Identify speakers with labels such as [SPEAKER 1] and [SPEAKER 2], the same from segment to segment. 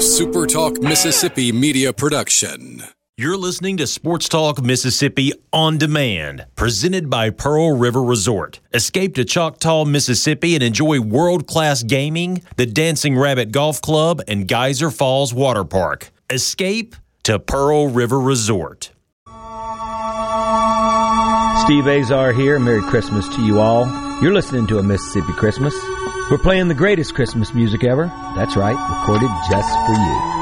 [SPEAKER 1] a Super Talk Mississippi media production.
[SPEAKER 2] You're listening to Sports Talk Mississippi on demand, presented by Pearl River Resort. Escape to Choctaw, Mississippi and enjoy world class gaming, the Dancing Rabbit Golf Club, and Geyser Falls Water Park. Escape to Pearl River Resort.
[SPEAKER 3] Steve Azar here. Merry Christmas to you all. You're listening to a Mississippi Christmas. We're playing the greatest Christmas music ever. That's right, recorded just for you.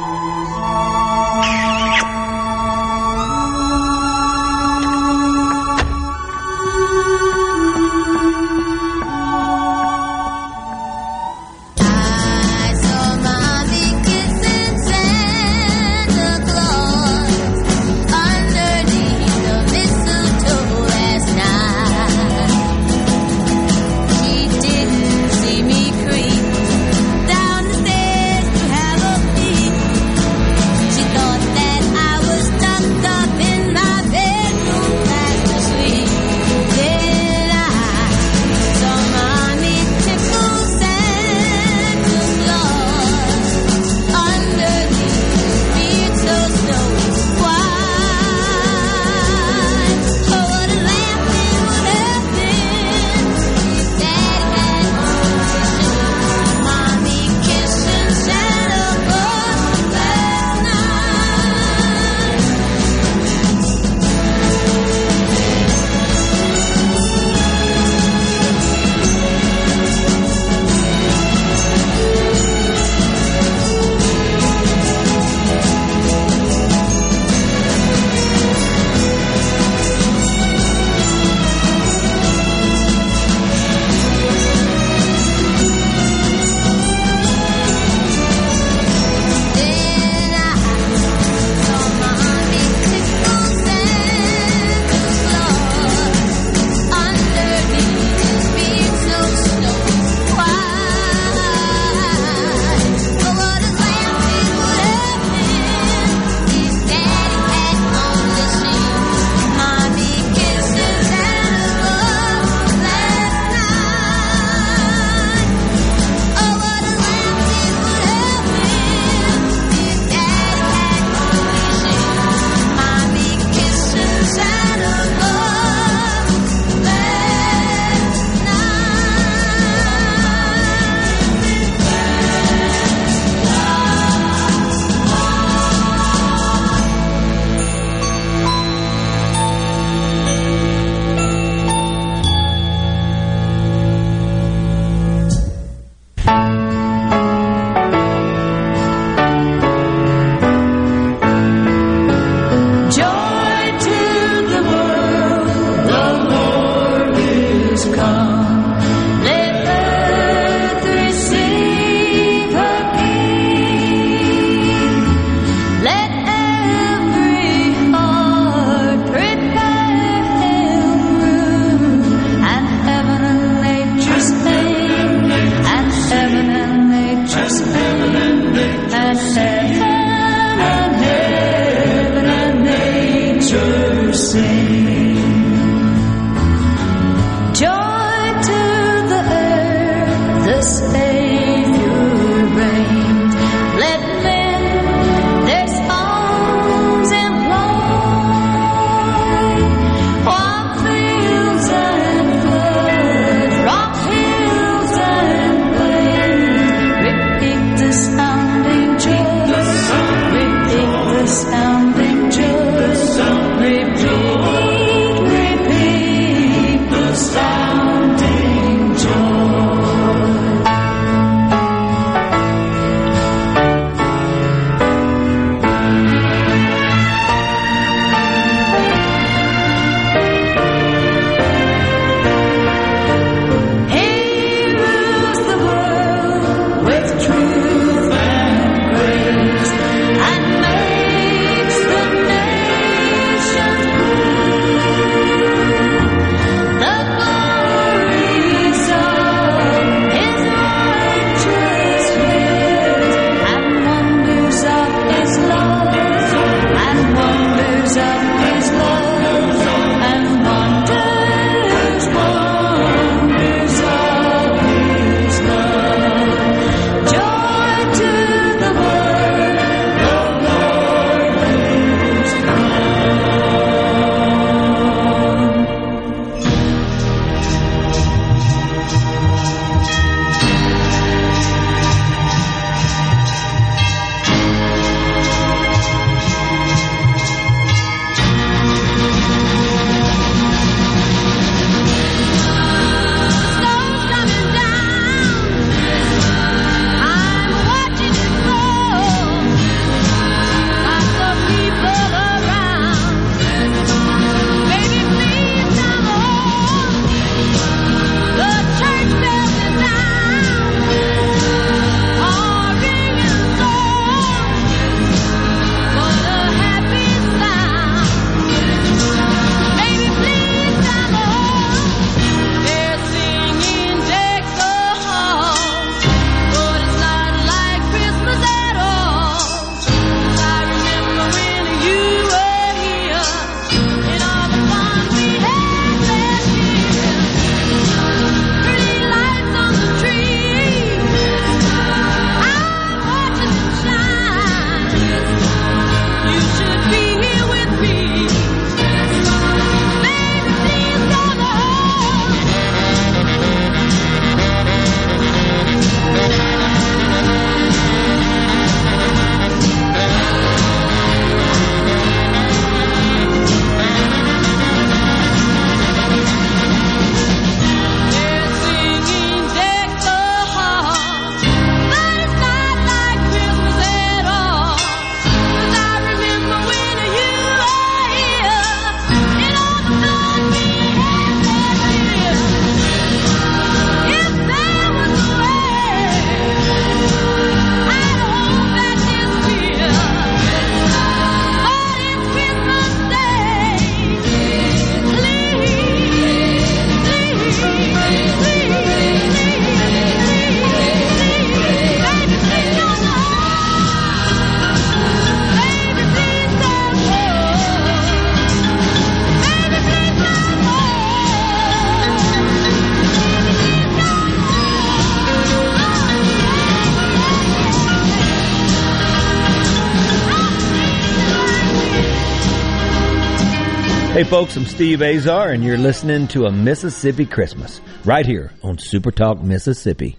[SPEAKER 4] Folks, I'm Steve Azar, and you're listening to a Mississippi Christmas right here on Super Talk Mississippi.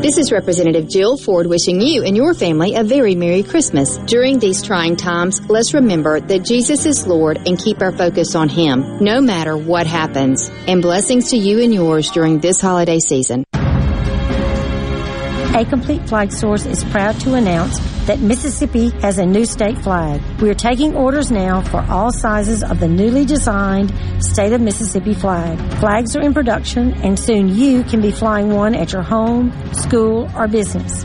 [SPEAKER 5] This is Representative Jill Ford wishing you and your family a very Merry Christmas. During these trying times, let's remember that Jesus is Lord and keep our focus on Him, no matter what happens. And blessings to you and yours during this holiday season.
[SPEAKER 6] A Complete Flag Source is proud to announce that Mississippi has a new state flag. We are taking orders now for all sizes of the newly designed state of Mississippi flag. Flags are in production and soon you can be flying one at your home, school, or business.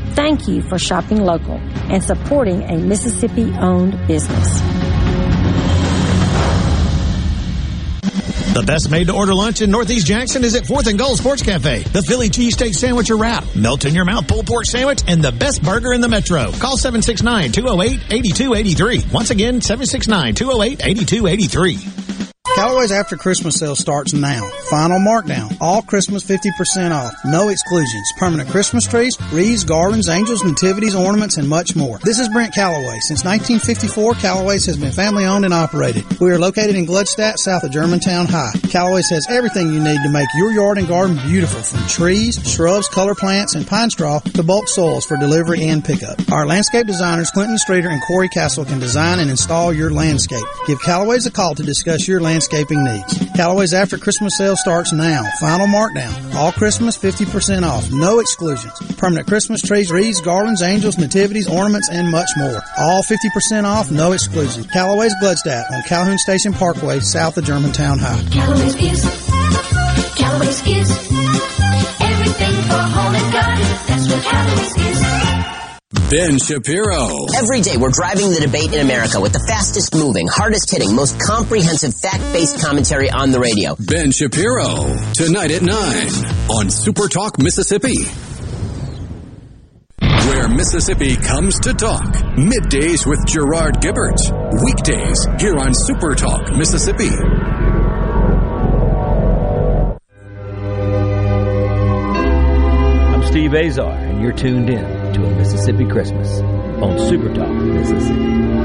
[SPEAKER 6] Thank you for shopping local and supporting a Mississippi owned business.
[SPEAKER 7] The best made to order lunch in Northeast Jackson is at 4th and Gold Sports Cafe. The Philly cheesesteak sandwich or wrap, melt in your mouth pulled pork sandwich, and the best burger in the metro. Call 769-208-8283. Once again, 769-208-8283.
[SPEAKER 8] Callaway's after Christmas sale starts now. Final markdown. All Christmas 50% off. No exclusions. Permanent Christmas trees, wreaths, garlands, angels, nativities, ornaments, and much more. This is Brent Callaway. Since 1954, Callaway's has been family owned and operated. We are located in Gluckstadt, south of Germantown High. Callaway's has everything you need to make your yard and garden beautiful, from trees, shrubs, color plants, and pine straw to bulk soils for delivery and pickup. Our landscape designers, Clinton Streeter and Corey Castle, can design and install your landscape. Give Callaway's a call to discuss your landscaping needs. Callaway's after Christmas sale starts now. Final markdown. All Christmas 50% off. No exclusions. Permanent Christmas trees, wreaths, garlands, angels, nativities, ornaments, and much more. All 50% off. No exclusions. Callaway's Gluckstadt on Calhoun Station Parkway, south of Germantown High.
[SPEAKER 9] Callaway's is, Callaway's is everything for home and garden. That's what Callaway's is.
[SPEAKER 1] Ben Shapiro.
[SPEAKER 10] Every day we're driving the debate in America with the fastest moving, hardest hitting, most comprehensive fact based commentary on the radio.
[SPEAKER 1] Ben Shapiro. Tonight at 9 on Super Talk Mississippi. Where Mississippi comes to talk. Middays with Gerard Gibert. Weekdays here on Super Talk Mississippi.
[SPEAKER 11] I'm Steve Azar, and you're tuned in to a Mississippi Christmas on Super Talk Mississippi.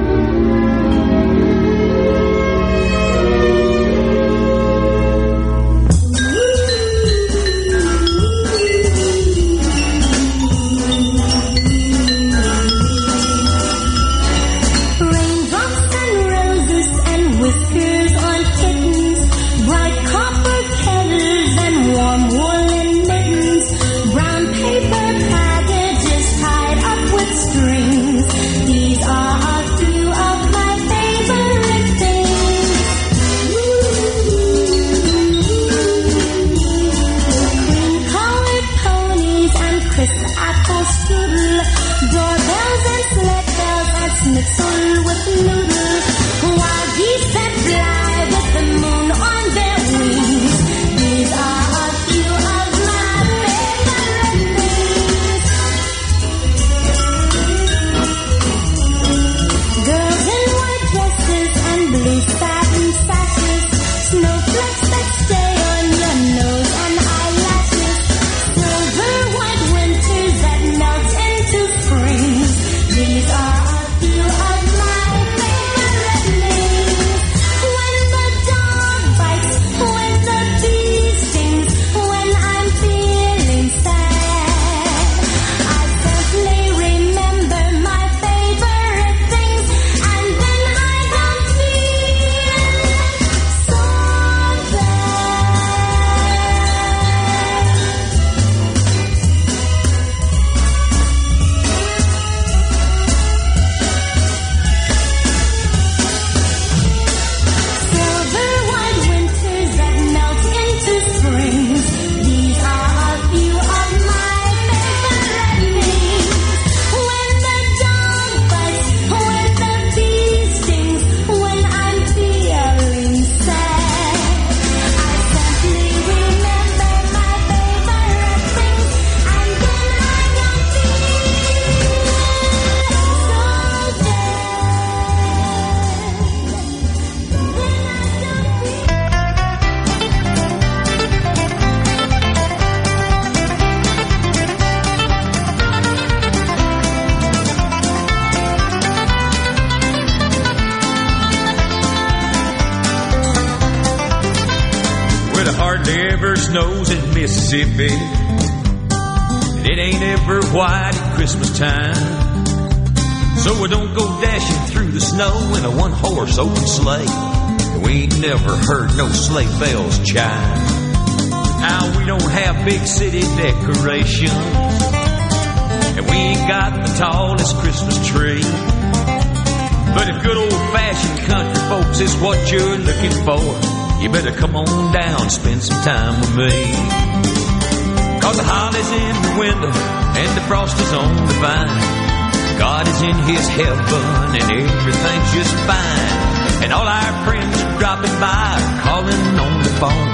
[SPEAKER 12] Time with me. Cause the holly's in the window and the frost is on the vine. God is in his heaven and everything's just fine. And all our friends are dropping by calling on the phone.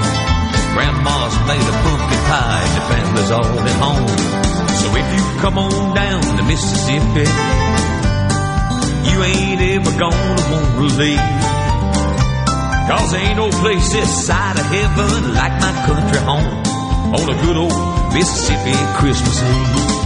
[SPEAKER 12] Grandma's made a pumpkin pie and the family's all at home. So if you come on down to Mississippi, you ain't ever gonna want to leave. Cause ain't no place this side of heaven like my country home on a good old Mississippi Christmas Eve.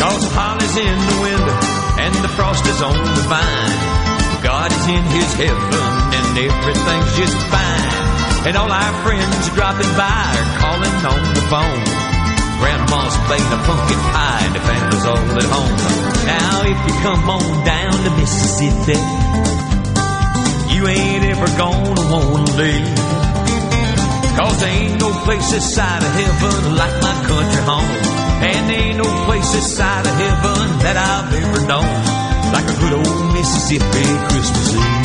[SPEAKER 12] Cause the holly's in the window and the frost is on the vine. In his heaven and everything's just fine. And all our friends dropping by are calling on the phone. Grandma's baked a pumpkin pie and the family's all at home. Now if you come on down to Mississippi, you ain't ever gonna wanna leave. Cause there ain't no place this side of heaven like my country home. And there ain't no place this side of heaven that I've ever known like a good old Mississippi Christmas Eve.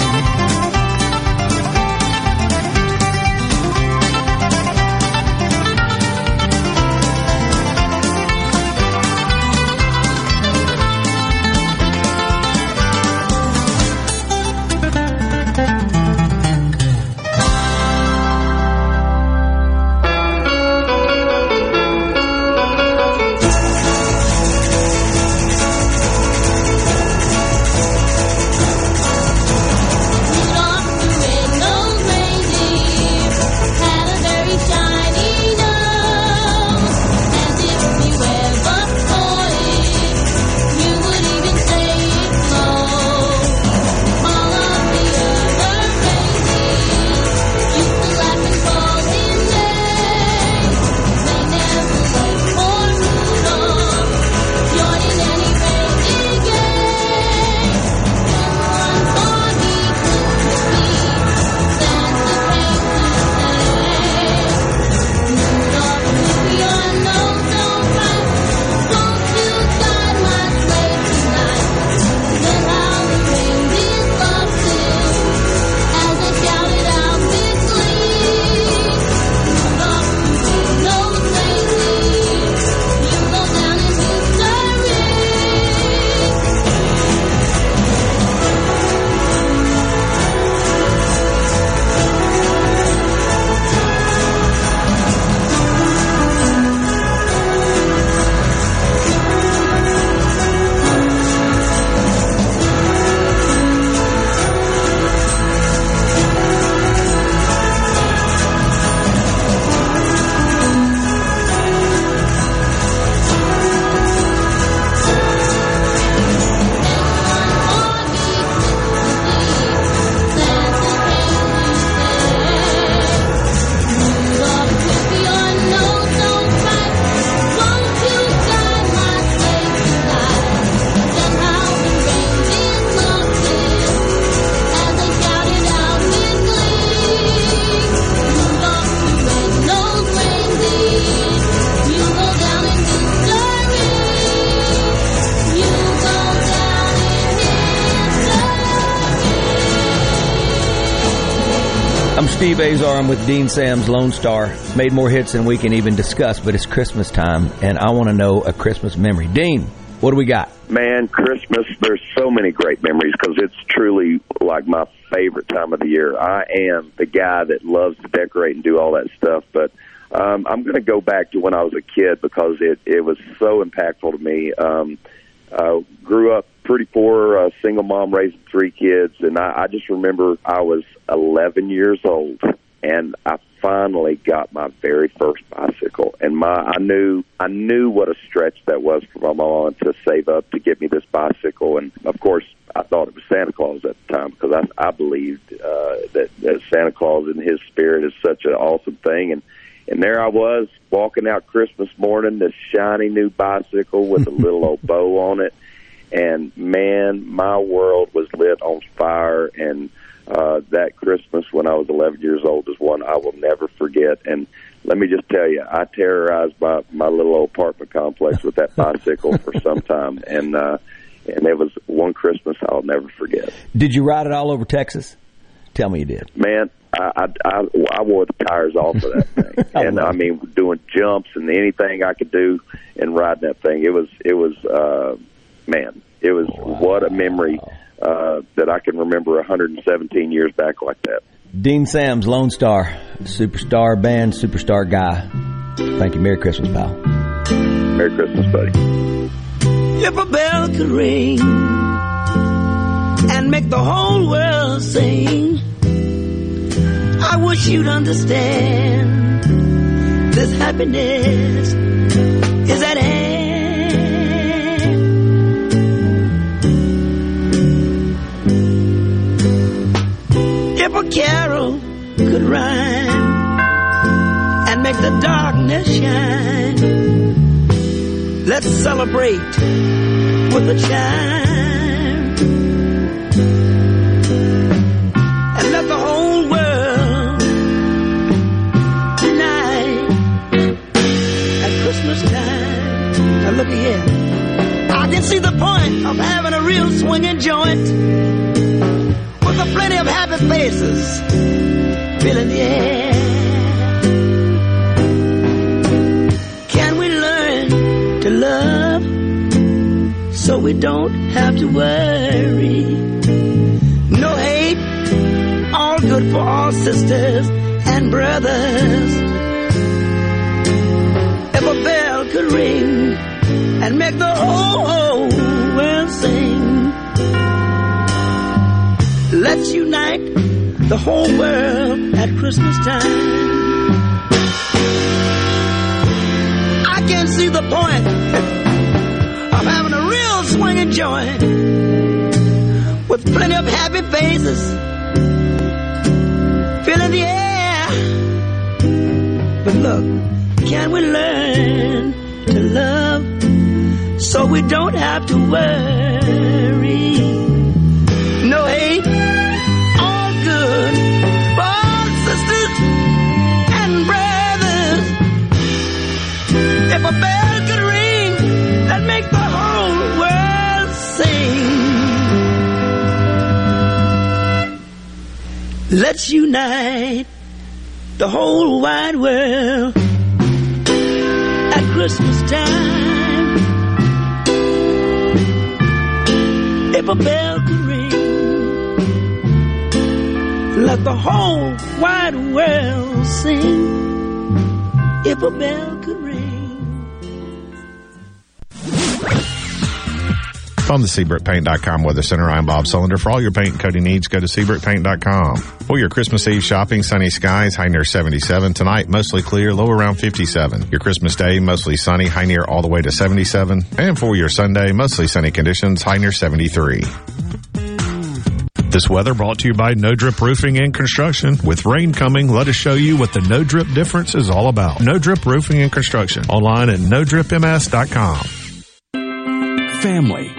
[SPEAKER 3] Steve Azar. I'm with Dean Sams Lone Star. Made more hits than we can even discuss, but it's Christmas time, and I want to know a Christmas memory. Dean, what do we got?
[SPEAKER 13] Man, Christmas, there's so many great memories because it's truly like my favorite time of the year. I am the guy that loves to decorate and do all that stuff, but um, I'm going to go back to when I was a kid because it, it was so impactful to me. Um, uh, grew up pretty poor, uh, single mom raising three kids, and I, I just remember I was 11 years old, and I finally got my very first bicycle. And my I knew I knew what a stretch that was for my mom to save up to get me this bicycle. And of course, I thought it was Santa Claus at the time because I, I believed uh, that, that Santa Claus in his spirit is such an awesome thing. And and there I was walking out Christmas morning, this shiny new bicycle with a little old bow on it. And man, my world was lit on fire. And uh, that Christmas when I was 11 years old is one I will never forget. And let me just tell you, I terrorized my my little old apartment complex with that bicycle for some time. And uh, and it was one Christmas I'll never forget.
[SPEAKER 3] Did you ride it all over Texas? Tell me you did.
[SPEAKER 13] Man, I I, I, I wore the tires off of that thing, and I mean doing jumps and anything I could do and riding that thing. It was it was uh, man, it was what a memory uh, that I can remember 117 years back like that.
[SPEAKER 3] Dean Sams Lone Star, superstar band, superstar guy. Thank you. Merry Christmas, pal.
[SPEAKER 13] Merry Christmas, buddy.
[SPEAKER 4] If a bell could ring and make the whole world sing, I wish you'd understand. This happiness is at hand. If a carol could rhyme and make the darkness shine, let's celebrate with a chime Here, I can see the point of having a real swinging joint with a plenty of happy faces filling the air. Can we learn to love so we don't have to worry? No hate, all good for all sisters and brothers. If a bell could ring and make the whole world sing. Let's unite the whole world at Christmas time. I can see the point of having a real swinging joint with plenty of happy faces filling the air. But look, can we learn to love so we don't have to worry? No hate, all good for sisters and brothers. If a bell could ring, that'd make the whole world sing. Let's unite the whole wide world at Christmas time. If a bell could ring, let the whole wide world sing. If a bell could ring.
[SPEAKER 7] From the SeabrookPaint.com Weather Center, I'm Bob Sullender. For all your paint and coating needs, go to SeabrookPaint.com. For your Christmas Eve shopping, sunny skies, high near 77. Tonight, mostly clear, low around 57. Your Christmas Day, mostly sunny, high near all the way to 77. And for your Sunday, mostly sunny conditions, high near 73. This weather brought to you by No Drip Roofing and Construction. With rain coming, let us show you what the No Drip difference is all about. No Drip Roofing and Construction. Online at NoDripMS.com.
[SPEAKER 14] Family.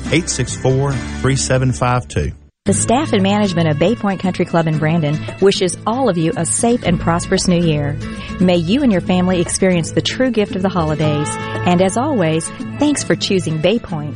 [SPEAKER 15] 864 3752.
[SPEAKER 16] The staff and management of Bay Point Country Club in Brandon wishes all of you a safe and prosperous new year. May you and your family experience the true gift of the holidays. And as always, thanks for choosing Bay Point.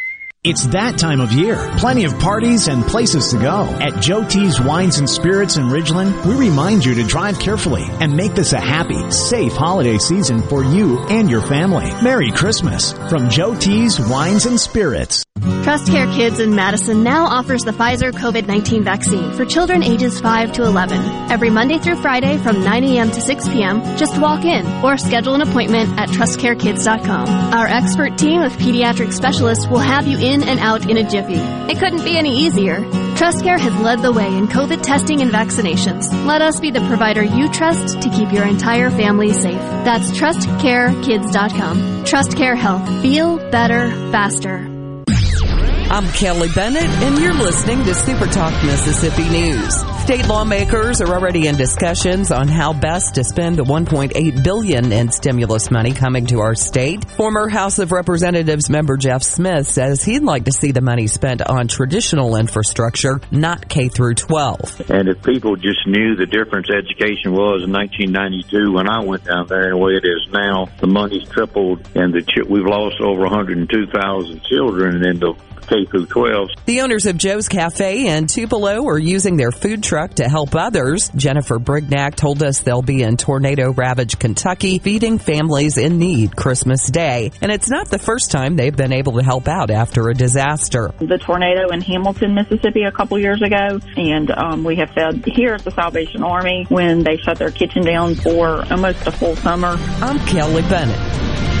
[SPEAKER 17] It's that time of year. Plenty of parties and places to go. At Joe T's Wines and Spirits in Ridgeland, we remind you to drive carefully and make this a happy, safe holiday season for you and your family. Merry Christmas from Joe T's Wines and Spirits.
[SPEAKER 18] Trust Care Kids in Madison now offers the Pfizer COVID-19 vaccine for children ages 5 to 11. Every Monday through Friday from 9 a.m. to 6 p.m., just walk in or schedule an appointment at trustcarekids.com. Our expert team of pediatric specialists will have you in and out in a jiffy. It couldn't be any easier. TrustCare has led the way in COVID testing and vaccinations. Let us be the provider you trust to keep your entire family safe. That's trustcarekids.com. TrustCare Health. Feel better, faster.
[SPEAKER 19] I'm Kelly Bennett, and you're listening to Super Talk Mississippi News. State lawmakers are already in discussions on how best to spend the 1.8 billion in stimulus money coming to our state. Former House of Representatives member Jeff Smith says he'd like to see the money spent on traditional infrastructure, not K through 12.
[SPEAKER 20] And if people just knew the difference education was in 1992 when I went down there and the way it is now, the money's tripled and the ch- we've lost over 102,000 children in the K through 12.
[SPEAKER 19] The owners of Joe's Cafe and Tupelo are using their food truck to help others. Jennifer Brignac told us they'll be in tornado ravaged Kentucky feeding families in need Christmas Day. And it's not the first time they've been able to help out after a disaster.
[SPEAKER 21] the tornado in Hamilton, Mississippi a couple years ago, and um, we have fed here at the Salvation Army when they shut their kitchen down for almost a full summer.
[SPEAKER 19] I'm Kelly Bennett.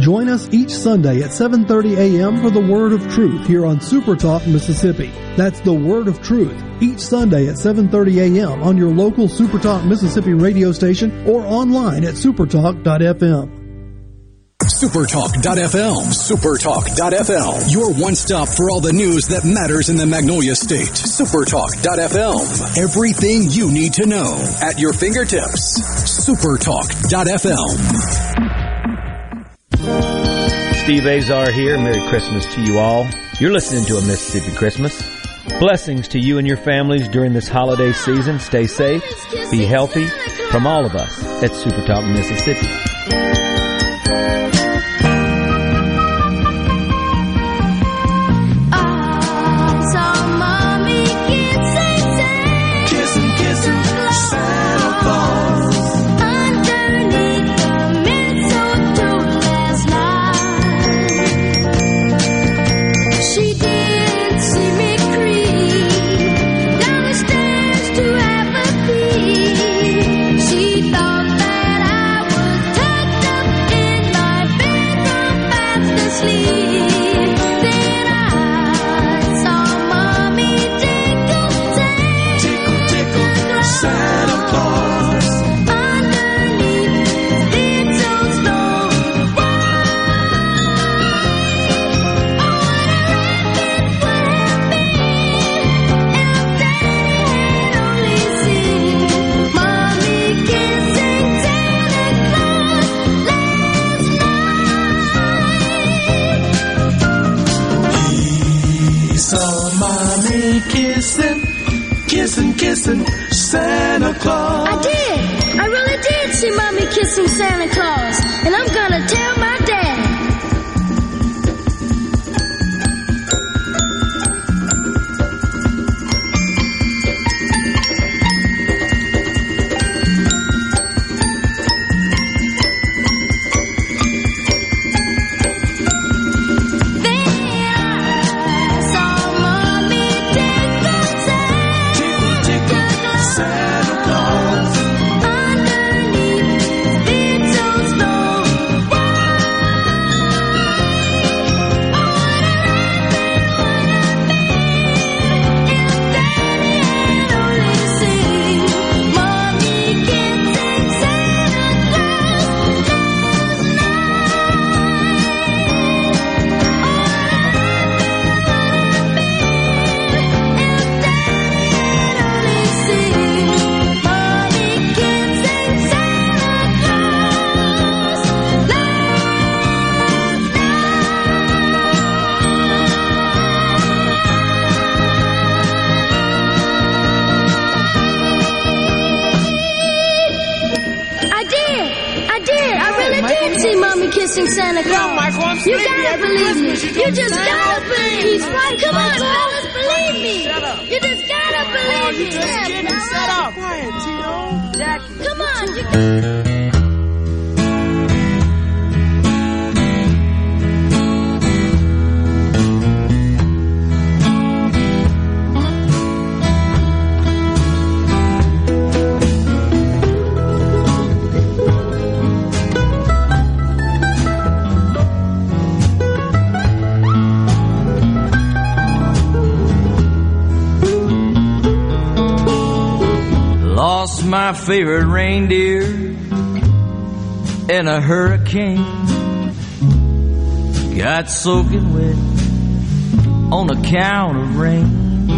[SPEAKER 22] Join us each Sunday at 7:30 a.m. for the Word of Truth here on Super Talk Mississippi. That's the Word of Truth each Sunday at 7:30 a.m. on your local Super Talk Mississippi radio station or online at supertalk.fm.
[SPEAKER 1] Supertalk.fm. Supertalk.fm. Your one stop for all the news that matters in the Magnolia State. Supertalk.fm. Everything you need to know at your fingertips. Supertalk.fm.
[SPEAKER 11] Steve Azar here. Merry Christmas to you all. You're listening to a Mississippi Christmas. Blessings to you and your families during this holiday season. Stay safe, be healthy from all of us at Super Talk Mississippi.
[SPEAKER 23] Favorite reindeer in a hurricane. Got soaking wet on account of rain.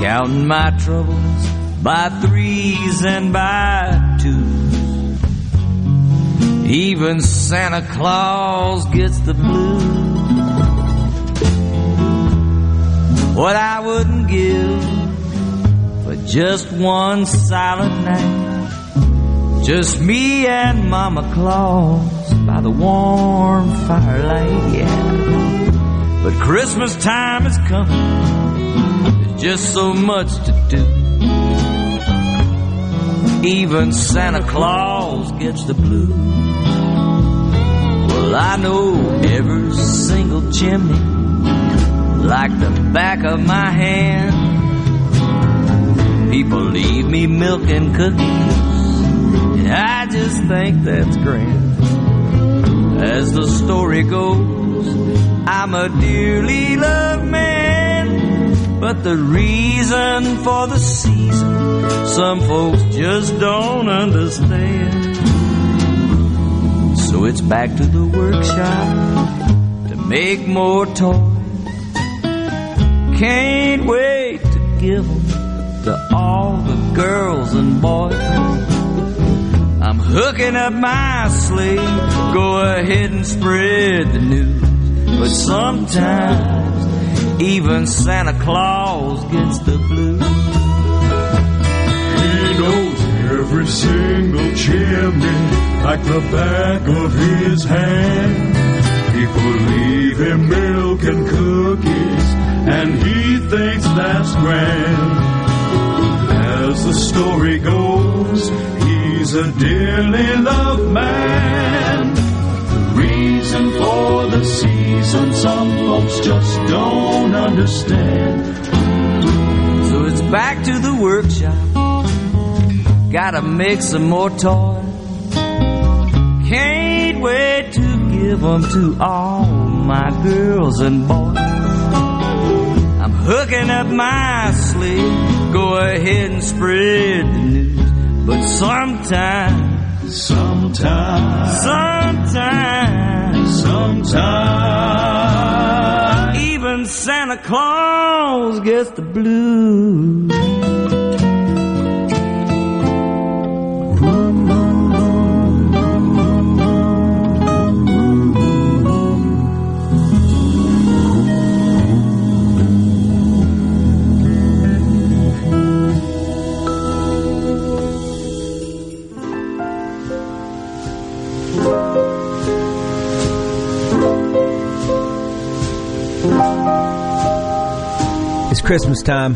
[SPEAKER 23] Counting my troubles by threes and by twos. Even Santa Claus gets the blues. What I wouldn't give just one silent night. Just me and Mama Claus by the warm firelight, yeah. But Christmas time is coming. There's just so much to do. Even Santa Claus gets the blues. Well, I know every single chimney like the back of my hand. Leave me milk and cookies, I just think that's grand. As the story goes, I'm a dearly loved man, but the reason for the season, some folks just don't understand. So it's back to the workshop to make more toys. Can't wait to give 'em to all the girls and boys. I'm hooking up my sleigh. Go ahead and spread the news. But sometimes even Santa Claus gets the blues.
[SPEAKER 24] He knows every single chimney like the back of his hand. People leave him milk and cookies, and he thinks that's grand. As the story goes, he's a dearly loved man. The reason for the season, some folks just don't understand.
[SPEAKER 23] So it's back to the workshop. Gotta make some more toys. Can't wait to give 'em to all my girls and boys. I'm hooking up my sleigh. Go ahead and spread the news. But sometimes,
[SPEAKER 24] sometimes,
[SPEAKER 23] sometimes,
[SPEAKER 24] sometimes,
[SPEAKER 23] even Santa Claus gets the blues.
[SPEAKER 3] Christmas time.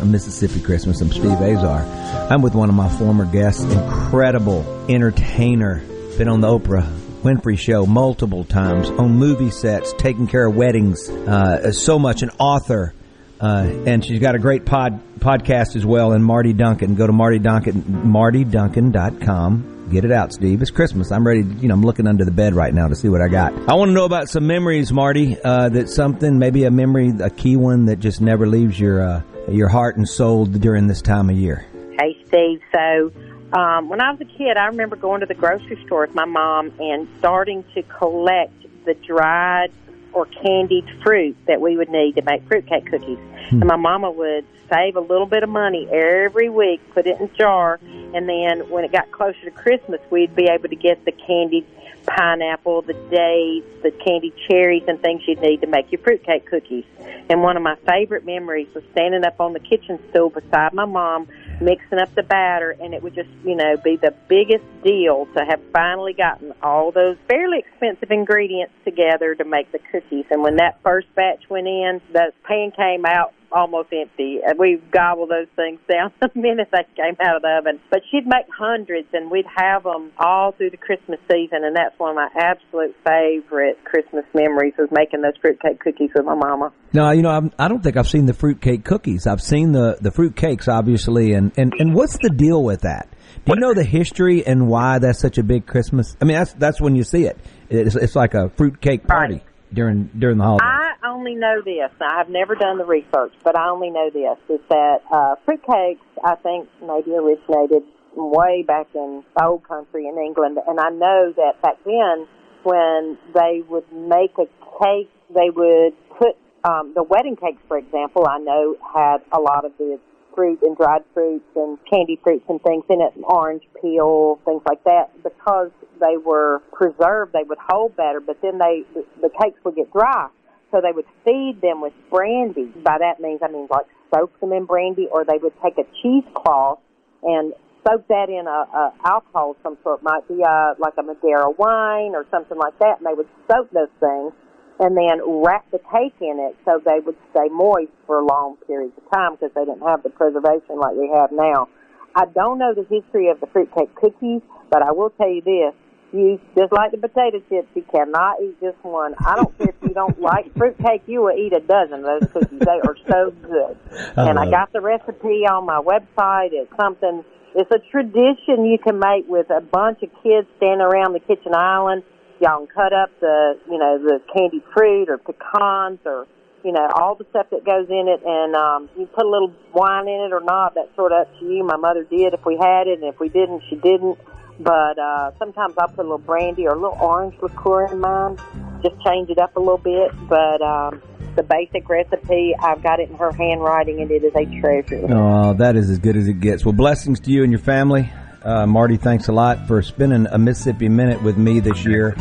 [SPEAKER 3] A Mississippi Christmas. I'm Steve Azar. I'm with one of my former guests, incredible entertainer. Been on the Oprah Winfrey Show multiple times, on movie sets, taking care of weddings, uh, so much, an author. Uh, and she's got a great pod podcast as well. And Martie Duncan, go to Martie Duncan, martieduncan.com. Get it out, Steve. It's Christmas. I'm ready. To, you know, I'm looking under the bed right now to see what I got. I want to know about some memories, Martie. Uh, that something, maybe a memory, a key one that just never leaves your uh, your heart and soul during this time of year.
[SPEAKER 25] Hey, Steve. So, um, when I was a kid, I remember going to the grocery store with my mom and starting to collect the dried or candied fruit that we would need to make fruitcake cookies. Hmm. And my mama would save a little bit of money every week, put it in a jar, and then when it got closer to Christmas, we'd be able to get the candied pineapple, the dates, the candied cherries, and things you'd need to make your fruitcake cookies. And one of my favorite memories was standing up on the kitchen stool beside my mom, mixing up the batter, and it would just, you know, be the biggest deal to have finally gotten all those fairly expensive ingredients together to make the cookies. And when that first batch went in, the pan came out almost empty. And we gobbled those things down the minute they came out of the oven. But she'd make hundreds, and we'd have them all through the Christmas season. And that's one of my absolute favorite Christmas memories was making those fruitcake cookies with my mama.
[SPEAKER 3] No, you know, I'm, I don't think I've seen the fruitcake cookies. I've seen the the fruit cakes, obviously, and and and what's the deal with that? Do you know the history and why that's such a big Christmas? I mean, that's that's when you see it. It's, it's like a fruitcake party during during the holidays.
[SPEAKER 25] I only know this. I've never done the research, but I only know this: is that uh, fruitcakes, I think, maybe originated way back in the old country in England, and I know that back then, when they would make a cake, they would put um, the wedding cakes, for example. I know had a lot of the fruit and dried fruits and candy fruits and things in it, orange peel, things like that, because they were preserved, they would hold better, but then they, the, cakes would get dry. So they would feed them with brandy. By that means, I mean like soak them in brandy, or they would take a cheesecloth and soak that in a, a alcohol of some sort. Might be a, like a Madeira wine or something like that, and they would soak those things and then wrap the cake in it so they would stay moist for long periods of time because they didn't have the preservation like we have now. I don't know the history of the fruitcake cookies, but I will tell you this. You, just like the potato chips, you cannot eat just one. I don't care if you don't like fruitcake, you will eat a dozen of those cookies. They are so good.
[SPEAKER 2] I
[SPEAKER 25] and I got the recipe on my website. It's something, it's a tradition you can make with a bunch of kids standing around the kitchen island y'all can cut up the you know the candied fruit or pecans or you know all the stuff that goes in it. And um you put a little wine in it or not that's sort of up to you. My mother did if we had it and if we didn't she didn't. But uh sometimes i'll put a little brandy or a little orange liqueur in mine just change it up a little bit. But um the basic recipe i've got it in her handwriting and it is a treasure.
[SPEAKER 3] Oh, that is as good as it gets. Well, blessings to you and your family. Uh, Martie, thanks a lot for spending a Mississippi Minute with me this year,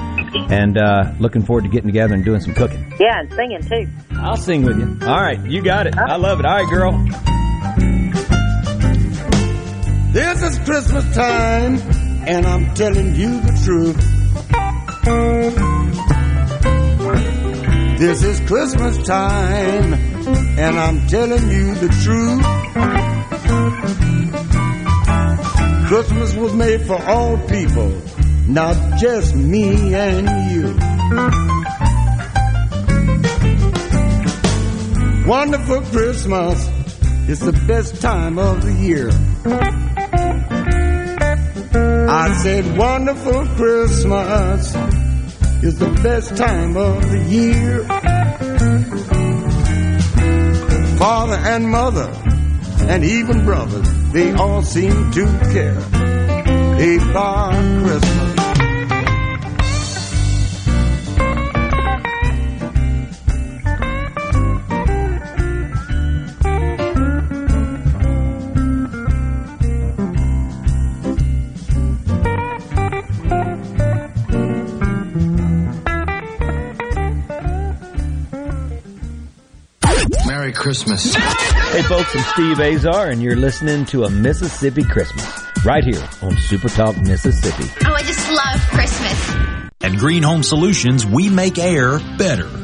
[SPEAKER 3] and uh, looking forward to getting together and doing some cooking.
[SPEAKER 25] yeah and singing too
[SPEAKER 3] I'll sing with you. All right, you got it. I love it. All right, girl.
[SPEAKER 26] This is Christmas time, and I'm telling you the truth. This is Christmas time, and I'm telling you the truth. Christmas was made for all people, not just me and you. Wonderful Christmas is the best time of the year. I said, wonderful Christmas is the best time of the year. Father and mother and even brothers, they all seem to care about Christmas.
[SPEAKER 27] Merry Christmas.
[SPEAKER 3] Hey, folks, I'm Steve Azar, and you're listening to a Mississippi Christmas right here on Super Talk Mississippi.
[SPEAKER 28] Oh, I just love Christmas.
[SPEAKER 29] At Green Home Solutions, we make air better.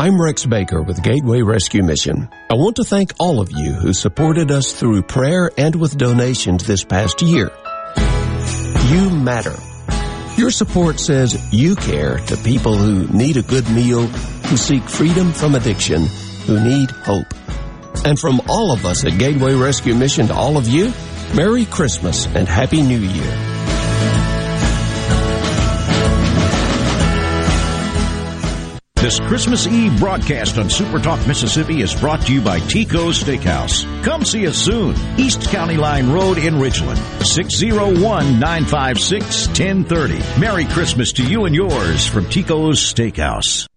[SPEAKER 28] I'm Rex Baker with Gateway Rescue Mission. I want to thank all of you who supported us through prayer and with donations this past year. You matter. Your support says you care to people who need a good meal, who seek freedom from addiction, who need hope. And from all of us at Gateway Rescue Mission to all of you, Merry Christmas and Happy New Year.
[SPEAKER 30] This Christmas Eve broadcast on Super Talk Mississippi is brought to you by Tico's Steakhouse. Come see us soon. East County Line Road in Ridgeland. 601-956-1030. Merry Christmas to you and yours from Tico's Steakhouse.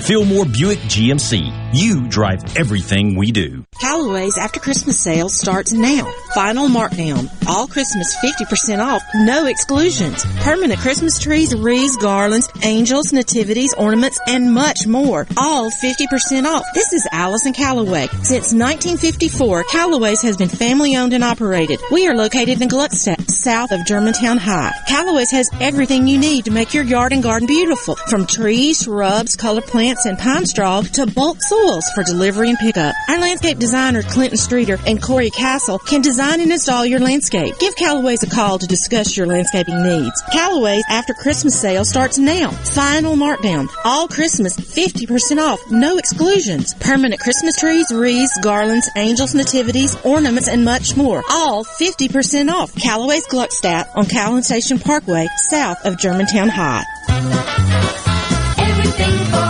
[SPEAKER 2] Fillmore Buick GMC. You drive everything we do.
[SPEAKER 31] Callaway's after Christmas sale starts now. Final markdown. All Christmas 50% off. No exclusions. Permanent Christmas trees, wreaths, garlands, angels, nativities, ornaments, and much more. All 50% off. This is Allison Callaway. Since 1954, Callaway's has been family owned and operated. We are located in Gluckstadt, south of Germantown High. Callaway's has everything you need to make your yard and garden beautiful. From trees, shrubs, color plants, and pine straw to bulk soils for delivery and pickup. Our landscape designer Clinton Streeter and Corey Castle can design and install your landscape. Give Callaway's a call to discuss your landscaping needs. Callaway's after Christmas sale starts now. Final markdown. All Christmas 50% off. No exclusions. Permanent Christmas trees, wreaths, garlands, angels, nativities, ornaments, and much more. All 50% off. Callaway's Gluckstadt on Calhoun Station Parkway, south of Germantown High.
[SPEAKER 11] Everything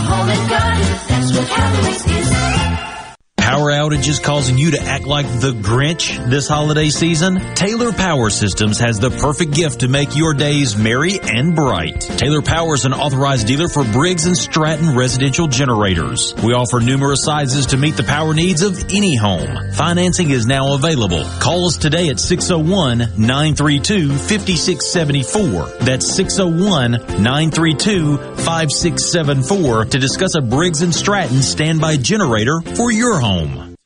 [SPEAKER 2] Power outages causing you to act like the Grinch this holiday season? Taylor Power Systems has the perfect gift to make your days merry and bright. Taylor Power is an authorized dealer for Briggs and Stratton residential generators. We offer numerous sizes to meet the power needs of any home. Financing is now available. Call us today at 601-932-5674. That's 601-932-5674 to discuss a Briggs and Stratton standby generator for your home home.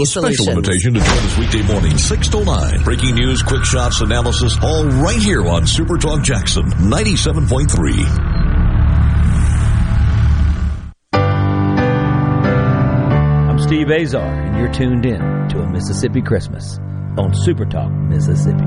[SPEAKER 32] with a special
[SPEAKER 33] solutions.
[SPEAKER 32] invitation to join us weekday morning, 6 to 9. Breaking news, quick shots, analysis, all right here on Super Talk Jackson 97.3.
[SPEAKER 3] I'm Steve Azar, and you're tuned in to a Mississippi Christmas on Super Talk Mississippi.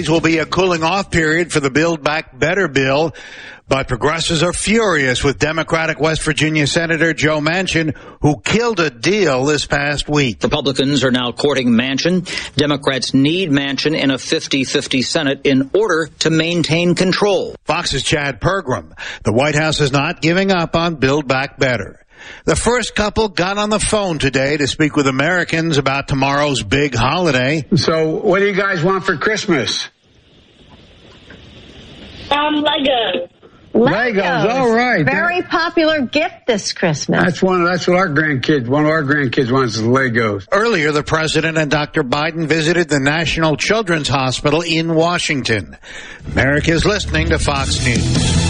[SPEAKER 34] Holidays will be a cooling off period for the Build Back Better bill, but progressives are furious with Democratic West Virginia Senator Joe Manchin, who killed a deal this past week.
[SPEAKER 35] Republicans are now courting Manchin. Democrats need Manchin in a 50-50 Senate in order to maintain control.
[SPEAKER 34] Fox's Chad Pergram. The White House is not giving up on Build Back Better. The first couple got on the phone today to speak with Americans about tomorrow's big holiday.
[SPEAKER 36] So, what do you guys want for Christmas?
[SPEAKER 37] Um, Legos.
[SPEAKER 36] Legos, all right.
[SPEAKER 38] Very popular gift this Christmas.
[SPEAKER 36] That's one. That's what our grandkids. One of our grandkids wants is Legos.
[SPEAKER 34] Earlier, the president and Dr. Biden visited the National Children's Hospital in Washington. America is listening to Fox News.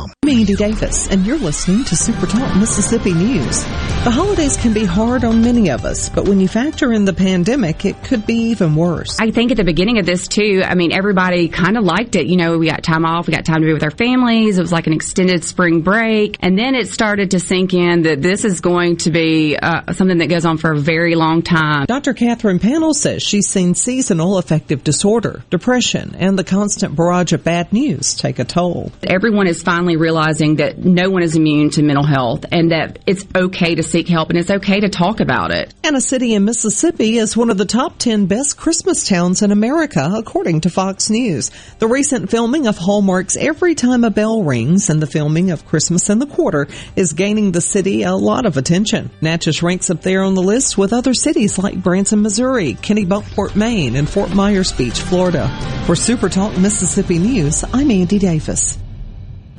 [SPEAKER 19] I'm Andy Davis, and you're listening to Super Talk Mississippi News. The holidays can be hard on many of us, but when you factor in the pandemic, it could be even worse.
[SPEAKER 39] I think at the beginning of this too, I mean, everybody kind of liked it. You know, we got time off, we got time to be with our families. It was like an extended spring break. And then it started to sink in that this is going to be uh, something that goes on for a very long time.
[SPEAKER 19] Dr. Catherine Panel says she's seen seasonal affective disorder, depression, and the constant barrage of bad news take a toll.
[SPEAKER 39] Everyone is finally realizing that no one is immune to mental health and that it's okay to seek help and it's okay to talk about it.
[SPEAKER 19] And a city in Mississippi is one of the top 10 best Christmas towns in America, according to Fox News. The recent filming of Hallmark's Every Time a Bell Rings and the filming of Christmas in the Quarter is gaining the city a lot of attention. Natchez ranks up there on the list with other cities like Branson, Missouri, Kennebunkport, Maine, and Fort Myers Beach, Florida. For Super Talk Mississippi News, I'm Andy Davis.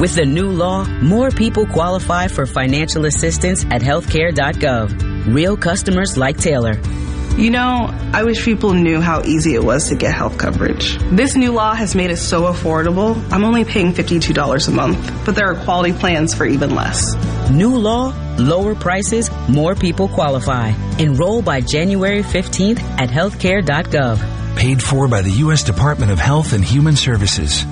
[SPEAKER 40] With the new law, more people qualify for financial assistance at healthcare.gov. Real customers like Taylor.
[SPEAKER 41] You know, I wish people knew how easy it was to get health coverage. This new law has made it so affordable. I'm only paying $52 a month, but there are quality plans for even less.
[SPEAKER 40] New law, lower prices, more people qualify. Enroll by January 15th at healthcare.gov.
[SPEAKER 42] Paid for by the U.S. Department of Health and Human Services.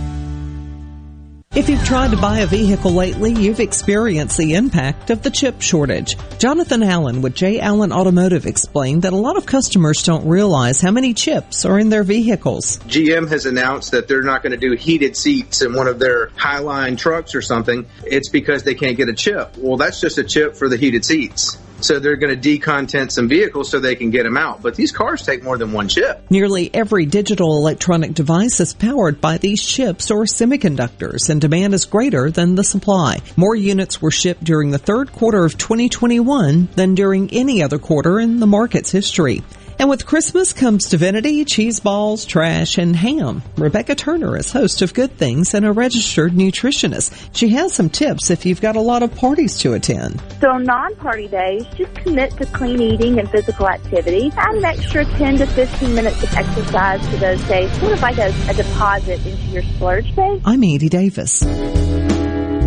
[SPEAKER 19] If you've tried to buy a vehicle lately, you've experienced the impact of the chip shortage. Jonathan Allen with J. Allen Automotive explained that a lot of customers don't realize how many chips are in their vehicles.
[SPEAKER 43] GM has announced that they're not going to do heated seats in one of their Highline trucks or something. It's because they can't get a chip. Well, that's just a chip for the heated seats. So they're going to decontent some vehicles so they can get them out. But these cars take more than one chip.
[SPEAKER 19] Nearly every digital electronic device is powered by these chips or semiconductors, and demand is greater than the supply. More units were shipped during the third quarter of 2021 than during any other quarter in the market's history. And with Christmas comes divinity, cheese balls, trash, and ham. Rebecca Turner is host of Good Things and a registered nutritionist. She has some tips if you've got a lot of parties to attend.
[SPEAKER 44] So on non-party days, just commit to clean eating and physical activity. Add an extra 10 to 15 minutes of exercise to those days, sort of like a, a deposit into your splurge day.
[SPEAKER 19] I'm Andy Davis.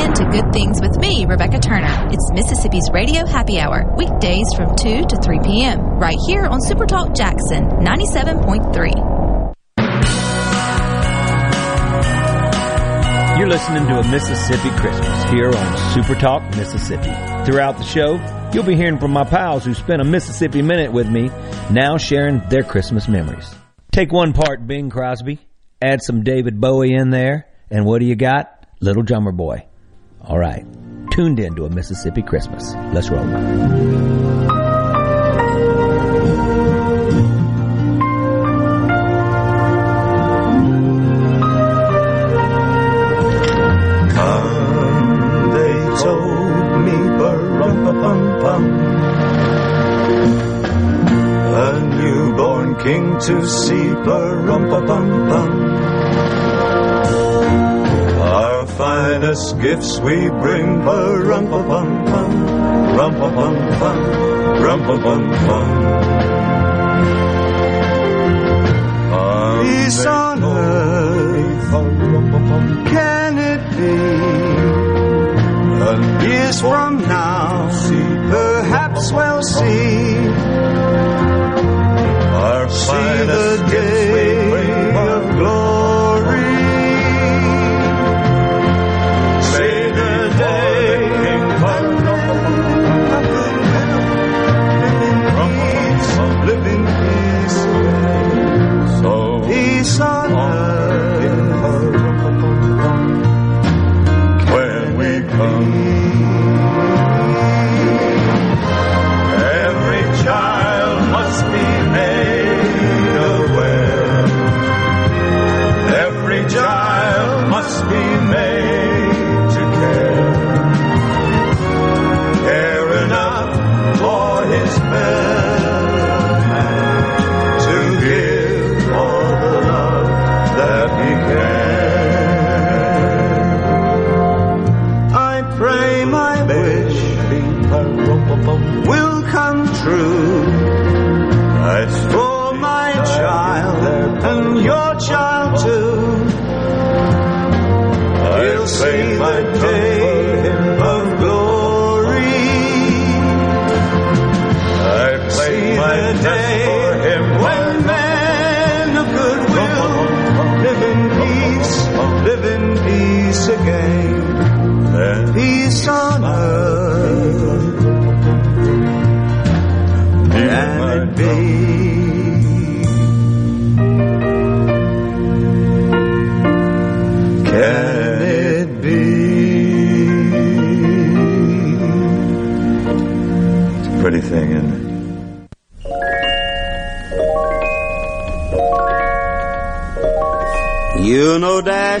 [SPEAKER 45] In to Good Things with me, Rebecca Turner. It's Mississippi's Radio Happy Hour, weekdays from 2 to 3 p.m., right here on Super Talk Jackson 97.3.
[SPEAKER 3] You're listening to a Mississippi Christmas here on Super Talk Mississippi. Throughout the show, you'll be hearing from my pals who spent a Mississippi minute with me, now sharing their Christmas memories. Take one part Bing Crosby, add some David Bowie in there, and what do you got? Little Drummer Boy. All right. Tuned in to a Mississippi Christmas. Let's roll.
[SPEAKER 24] King to see pa rum pa Bum Bum. Finest gifts we bring Ba-rum-pa-bum-bum, rum-pa-bum-bum, rum-pa-bum-bum. Peace on earth, can it be? Years from now, perhaps we'll see. Our see the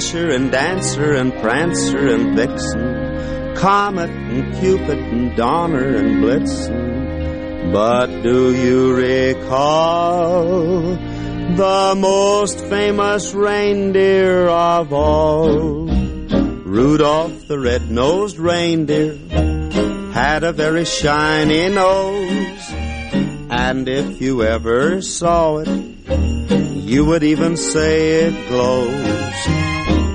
[SPEAKER 46] Dasher and Dancer and Prancer and Vixen, Comet and Cupid and Donner and Blitzen. But do you recall the most famous reindeer of all? Rudolph the red-nosed reindeer had a very shiny nose. And if you ever saw it, you would even say it glows.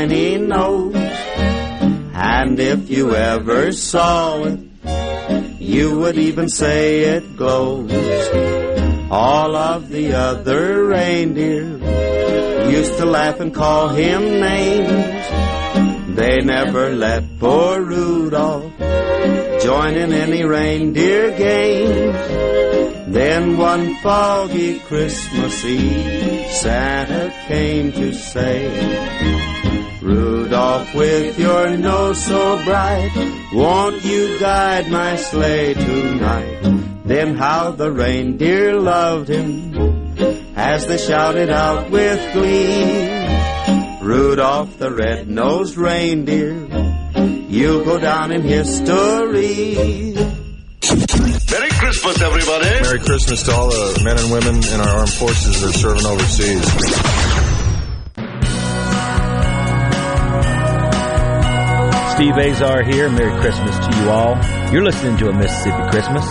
[SPEAKER 46] Shiny nose. And if you ever saw it, you would even say it glows. All of the other reindeer used to laugh and call him names. They never let poor Rudolph join in any reindeer games. Then one foggy Christmas Eve, Santa came to say, Rudolph, with your nose so bright, won't you guide my sleigh tonight? Then how the reindeer loved him as they shouted out with glee. Rudolph the red-nosed reindeer, you'll go down in history.
[SPEAKER 47] Merry Christmas, everybody.
[SPEAKER 48] Merry Christmas to all the men and women in our armed forces that are serving overseas.
[SPEAKER 3] Steve Azar here. Merry Christmas to you all. You're listening to a Mississippi Christmas.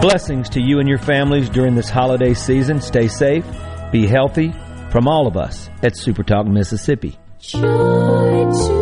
[SPEAKER 3] Blessings to you and your families during this holiday season. Stay safe, be healthy from all of us at Super Talk Mississippi.
[SPEAKER 49] Joy to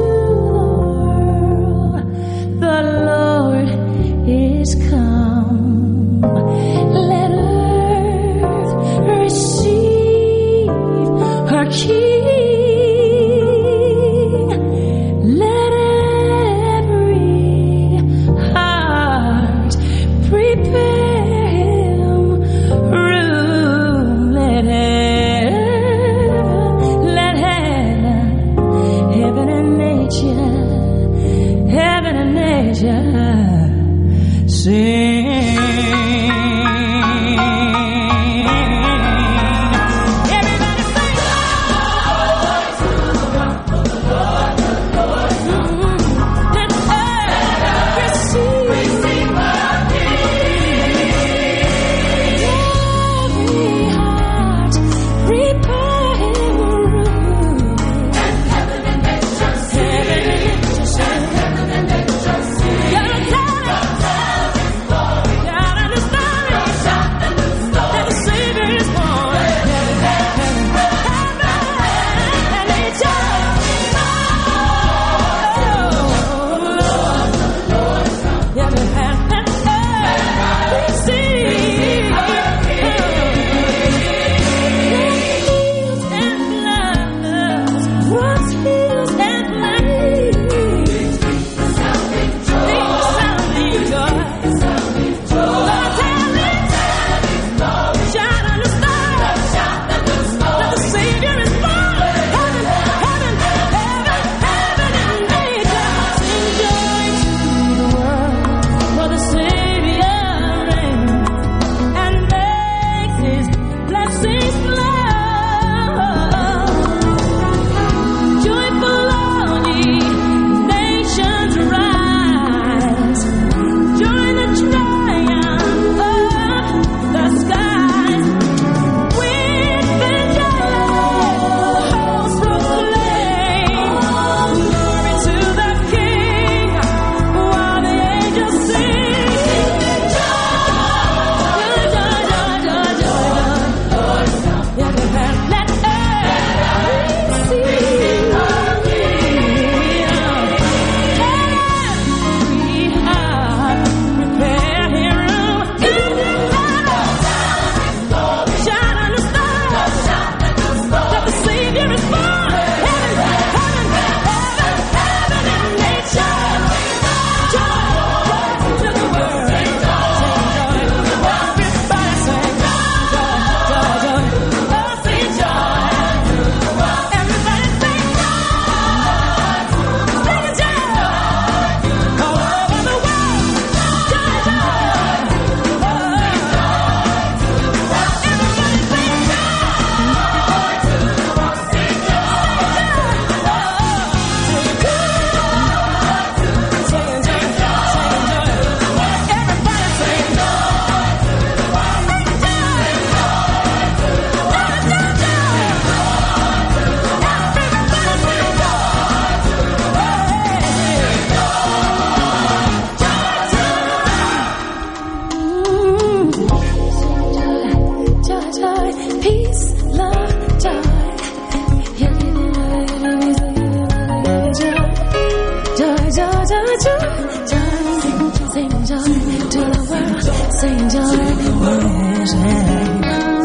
[SPEAKER 49] sing to the world,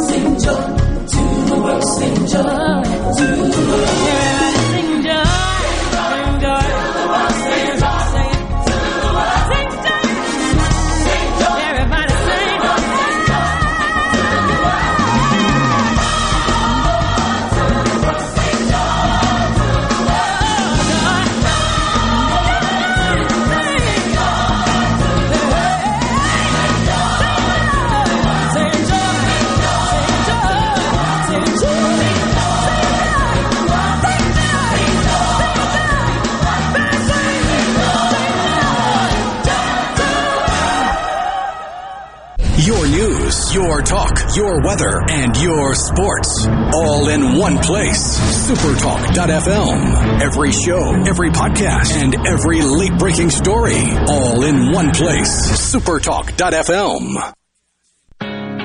[SPEAKER 49] sing joy to the world, sing
[SPEAKER 1] joy. Your weather, and your sports. All in one place. Supertalk.fm. Every show, every podcast, and every late breaking story. All in one place. Supertalk.fm.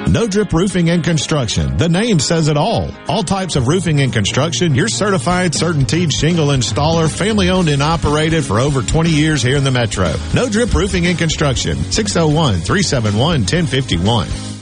[SPEAKER 7] No Drip Roofing and Construction. The name says it all. All types of roofing and construction. Your certified, certainteed shingle installer, family owned and operated for over 20 years here in the Metro. No Drip Roofing and Construction. 601 371 1051.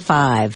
[SPEAKER 50] 1985.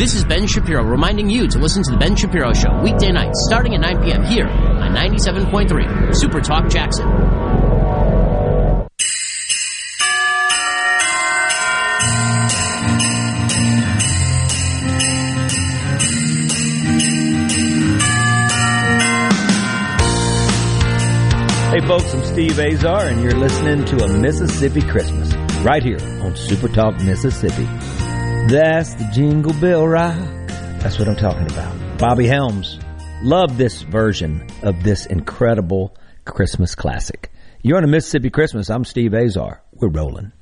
[SPEAKER 51] This is Ben Shapiro reminding you to listen to The Ben Shapiro Show weekday nights starting at 9 p.m. here on 97.3 Super Talk Jackson.
[SPEAKER 3] Hey folks, I'm Steve Azar and you're listening to a Mississippi Christmas right here on Super Talk Mississippi. That's the Jingle Bell Rock. That's what I'm talking about. Bobby Helms. Love this version of this incredible Christmas classic. You're on a Mississippi Christmas. I'm Steve Azar. We're rolling.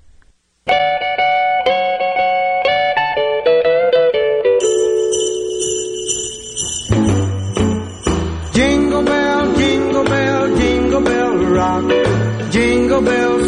[SPEAKER 46] Jingle bell, jingle bell, jingle bell rock. Jingle bells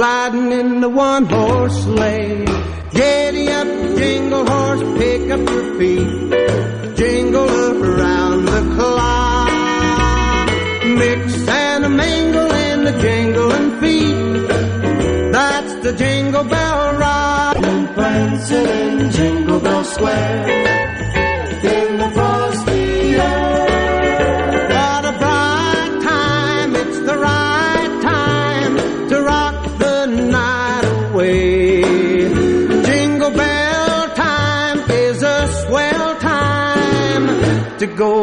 [SPEAKER 46] gliding in the one horse sleigh. Giddy up, jingle horse, pick up your feet. Jingle around the clock.
[SPEAKER 45] Mix and a mingle in the jingling feet. That's the jingle bell ride. And friends in Jingle Bell Square.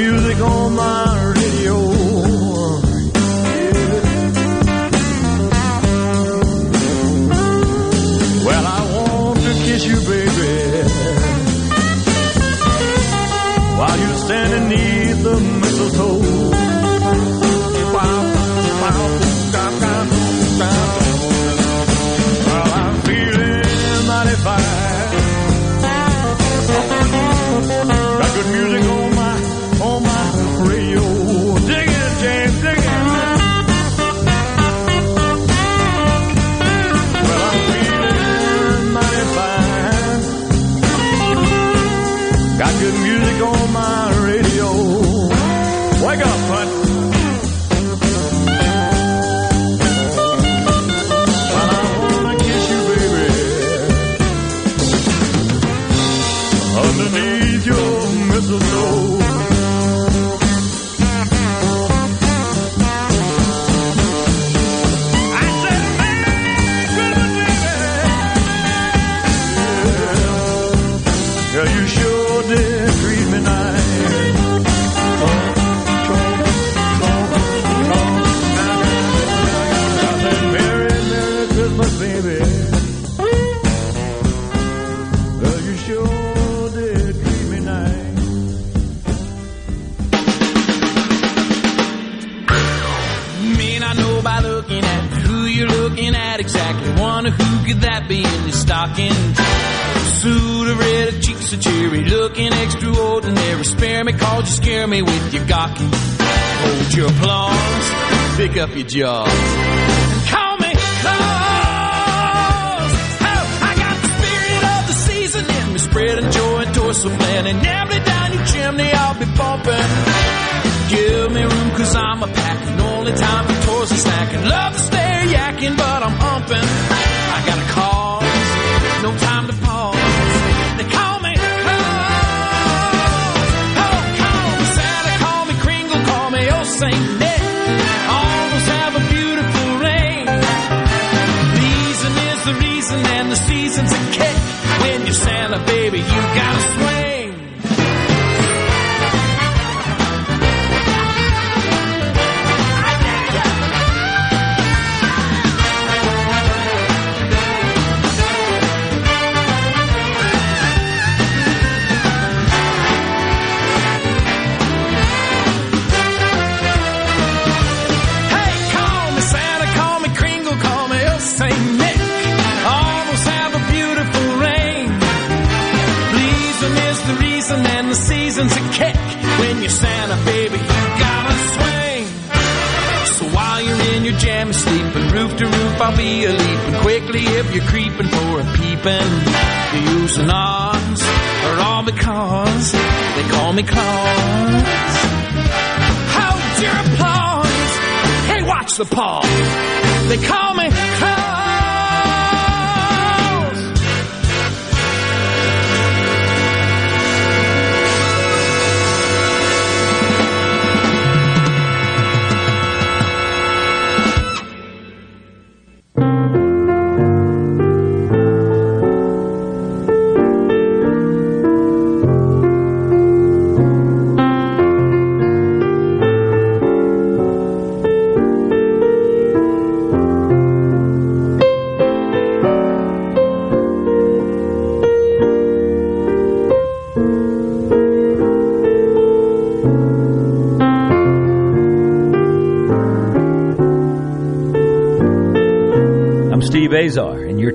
[SPEAKER 52] music on my
[SPEAKER 45] season in me, spreading joy and so planning. Every down your chimney, I'll be bumping. Give me room cause I'm a packing. Only time for toys and snacking. Love to stay yakking, but I'm humping. You're creeping for a peeping. You're using odds, or all because they call me Claus. Hold your applause. Hey, watch the paw. They call me Claus.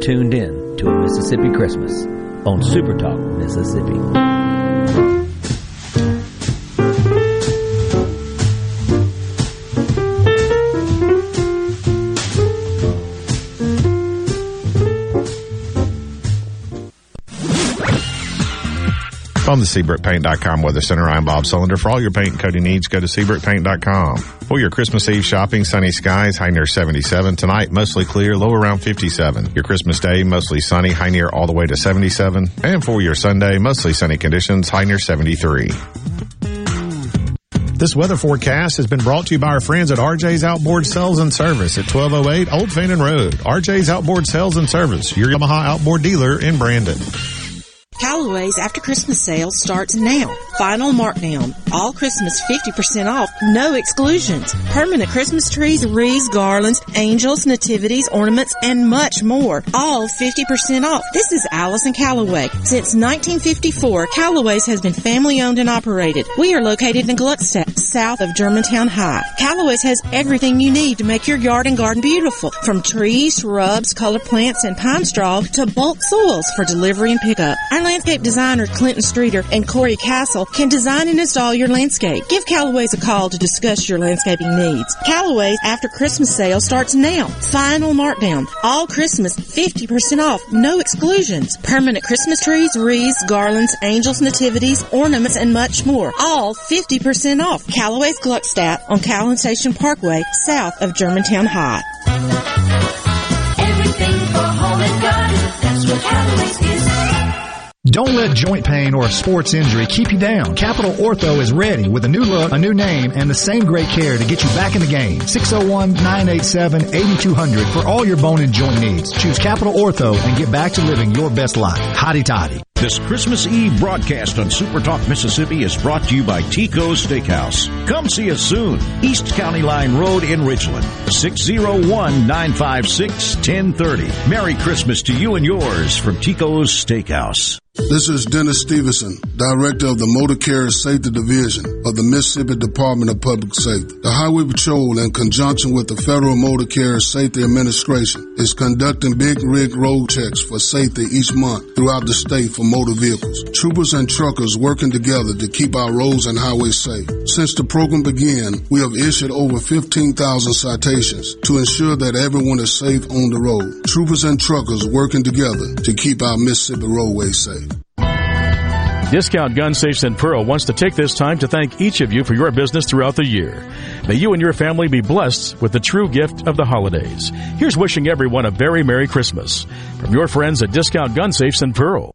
[SPEAKER 3] Tuned in to a Mississippi Christmas on Super Talk Mississippi.
[SPEAKER 7] SeabrookPaint.com Weather Center, I'm Bob Sullender. For all your paint and coating needs, go to SeabrookPaint.com. For your Christmas Eve shopping, sunny skies, high near 77. Tonight, mostly clear, low around 57. Your Christmas Day, mostly sunny, high near all the way to 77. And for your Sunday, mostly sunny conditions, high near 73.
[SPEAKER 53] This weather forecast has been brought to you by our friends at RJ's Outboard Sales and Service at 1208 Old Fannin Road. RJ's Outboard Sales and Service, your Yamaha outboard dealer in Brandon.
[SPEAKER 31] After Christmas sale starts now. Final markdown. All Christmas 50% off. No exclusions. Permanent Christmas trees, wreaths, garlands, angels, nativities, ornaments, and much more. All 50% off. This is Allison Calloway. Since 1954, Calloway's has been family owned and operated. We are located in Gluckstadt, south of Germantown High. Callaway's has everything you need to make your yard and garden beautiful. From trees, shrubs, color plants, and pine straw to bulk soils for delivery and pickup. Our landscape designer Clinton Streeter and Corey Castle can design and install your landscape. Give Callaway's a call to discuss your landscaping needs. Callaway's after Christmas sale starts now. Final markdown. All Christmas 50% off. No exclusions. Permanent Christmas trees, wreaths, garlands, angels, nativities, ornaments, and much more. All 50% off. Callaway's Gluckstadt on Calhoun Station Parkway, south of Germantown High.
[SPEAKER 11] Everything for home and garden. That's what Callaway's is.
[SPEAKER 54] Don't let joint pain or a sports injury keep you down. Capital Ortho is ready with a new look, a new name, and the same great care to get you back in the game. 601-987-8200 for all your bone and joint needs. Choose Capital Ortho and get back to living your best life. Hotty toddy.
[SPEAKER 55] This Christmas Eve broadcast on Super Talk Mississippi is brought to you by Tico's Steakhouse. Come see us soon. East County Line Road in Ridgeland. 601-956-1030. Merry Christmas to you and yours from Tico's Steakhouse.
[SPEAKER 56] This is Dennis Stevenson, Director of the Motor Carrier Safety Division of the Mississippi Department of Public Safety. The Highway Patrol, in conjunction with the Federal Motor Carrier Safety Administration, is conducting big rig road checks for safety each month throughout the state for motor vehicles. Troopers and truckers working together to keep our roads and highways safe. Since the program began, we have issued over 15,000 citations to ensure that everyone is safe on the road. Troopers and truckers working together to keep our Mississippi roadways safe.
[SPEAKER 57] Discount Gun Safes and Pearl wants to take this time to thank each of you for your business throughout the year. May you and your family be blessed with the true gift of the holidays. Here's wishing everyone a very Merry Christmas from your friends at Discount Gun Safes and Pearl.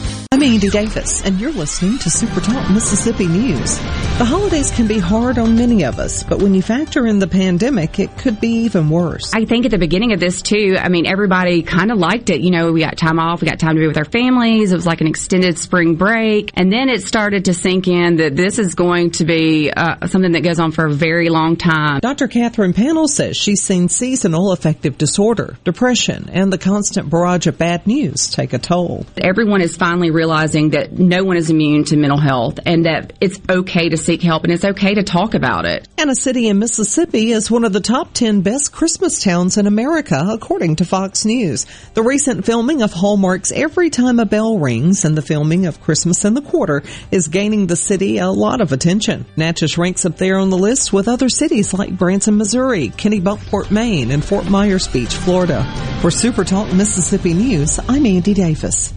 [SPEAKER 19] I'm Andy Davis, and you're listening to Super Talk Mississippi News. The holidays can be hard on many of us, but when you factor in the pandemic, it could be even worse.
[SPEAKER 39] I think at the beginning of this too, I mean, everybody kind of liked it. You know, we got time off, we got time to be with our families. It was like an extended spring break. And then it started to sink in that this is going to be uh, something that goes on for a very long time.
[SPEAKER 19] Dr. Catherine Panel says she's seen seasonal affective disorder, depression, and the constant barrage of bad news take a toll.
[SPEAKER 39] Everyone is finally realizing that no one is immune to mental health and that it's okay to seek help and it's okay to talk about it.
[SPEAKER 19] And a city in Mississippi is one of the top 10 best Christmas towns in America, according to Fox News. The recent filming of Hallmark's Every Time a Bell Rings and the filming of Christmas in the Quarter is gaining the city a lot of attention. Natchez ranks up there on the list with other cities like Branson, Missouri, Kennebunkport, Maine, and Fort Myers Beach, Florida. For Super Talk Mississippi News, I'm Andy Davis.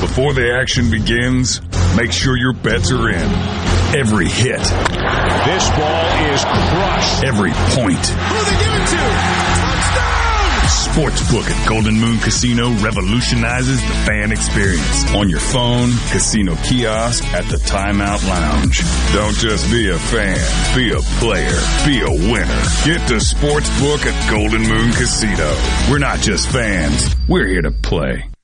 [SPEAKER 58] Before the action begins, make sure your bets are in. Every hit. This ball is crushed. Every point. Sportsbook at Golden Moon Casino revolutionizes the fan experience. On your phone, casino kiosk, at the timeout lounge. Don't just be a fan. Be a player. Be a winner. Get to Sportsbook at Golden Moon Casino. We're not just fans. We're here to play.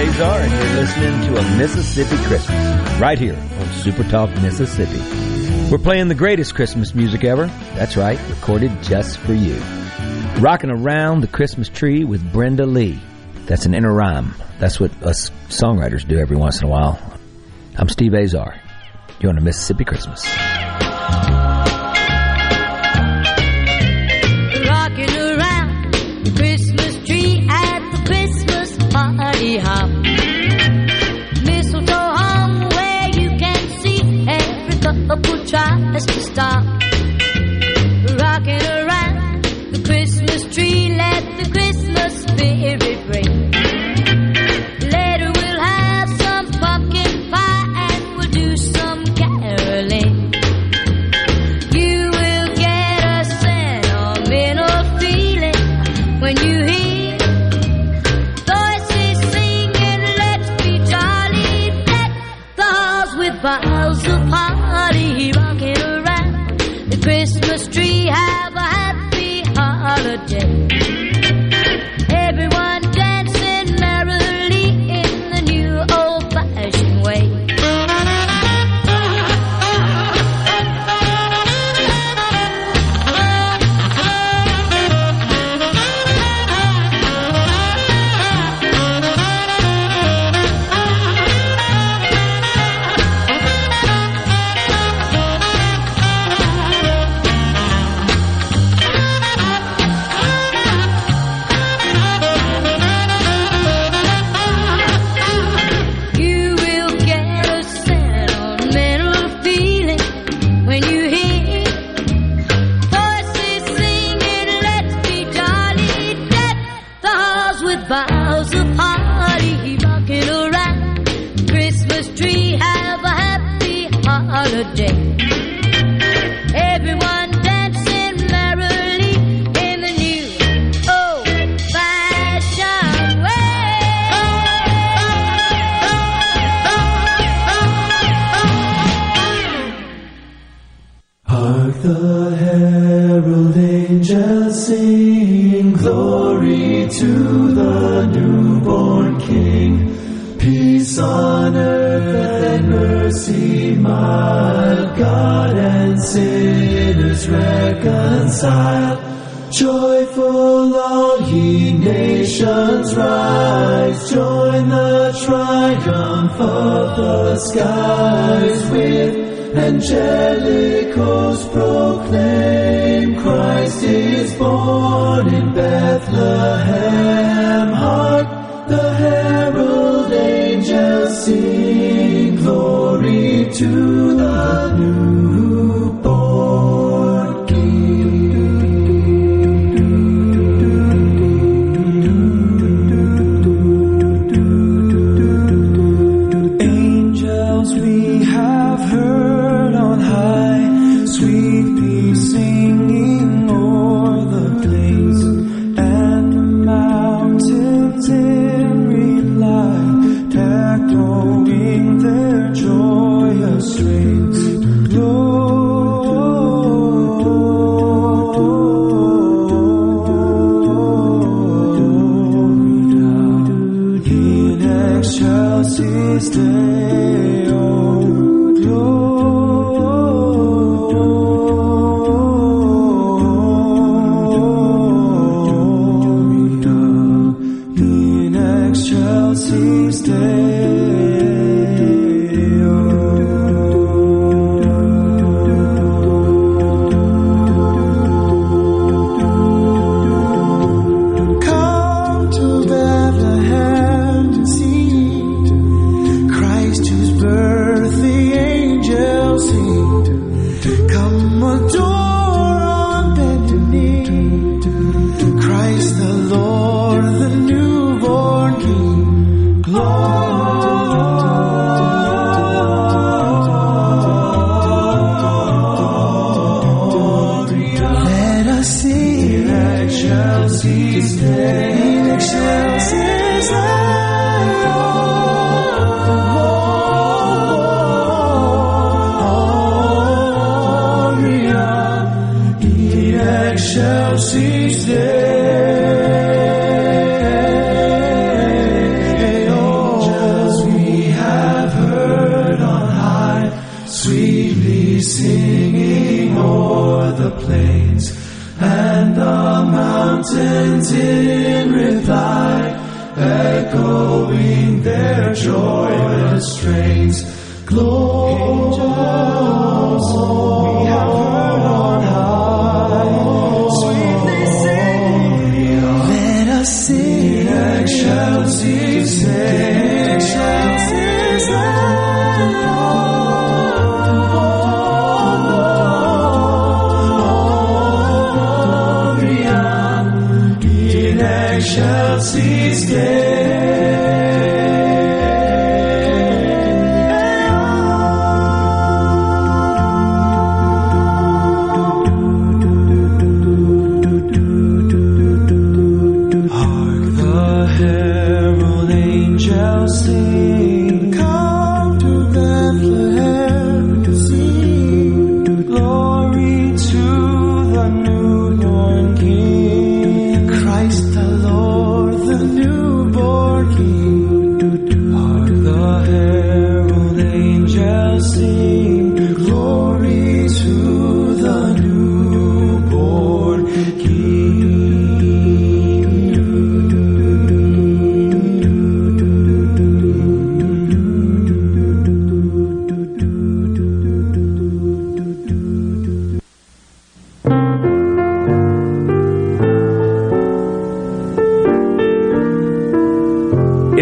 [SPEAKER 59] Azar, and you're listening to a Mississippi Christmas right here on Super Talk Mississippi. We're playing the greatest Christmas music ever. That's right, recorded just for you. Rocking around the Christmas tree with Brenda Lee. That's an inner rhyme. That's what us songwriters do every once in a while. I'm Steve Azar. You're on a Mississippi Christmas.
[SPEAKER 4] 当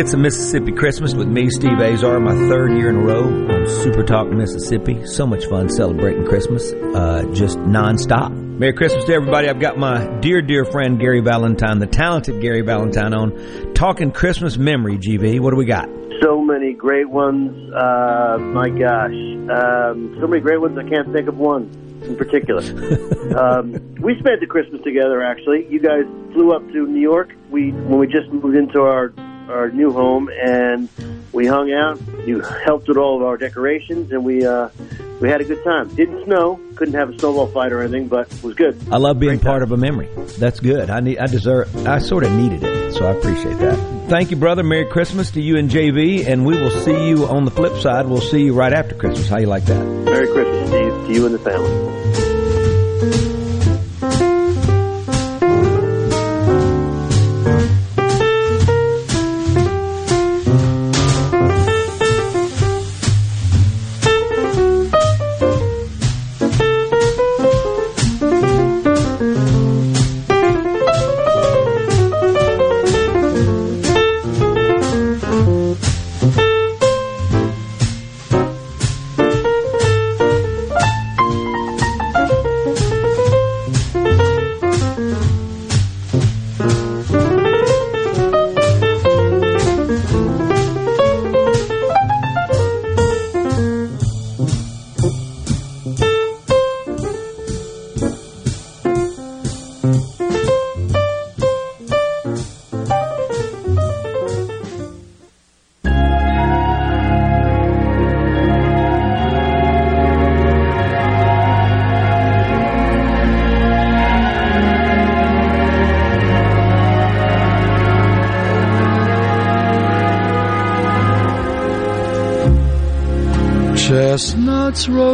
[SPEAKER 3] It's a Mississippi Christmas with me, Steve Azar, my third year in a row on Super Talk Mississippi. So much fun celebrating Christmas, uh, just nonstop. Merry Christmas to everybody. I've got my dear, dear friend Gary Valentine, the talented Gary Valentine, on talking Christmas memory, GV. What do we got?
[SPEAKER 60] So many great ones. Uh, my gosh. Um, so many great ones, I can't think of one in particular. um, we spent the Christmas together. Actually, you guys flew up to New York. We when we just moved into our our new home, and we hung out. You helped with all of our decorations, and we uh,
[SPEAKER 61] we had a good time. Didn't snow, couldn't have a snowball fight or anything, but was good.
[SPEAKER 3] I love being Great part time. of a memory. That's good. I need, I deserve, I sort of needed it, so I appreciate that. Thank you, brother. Merry Christmas to you and JV, and we will see you on the flip side. We'll see you right after Christmas. How you like that?
[SPEAKER 61] Merry Christmas Steve. to you and the family.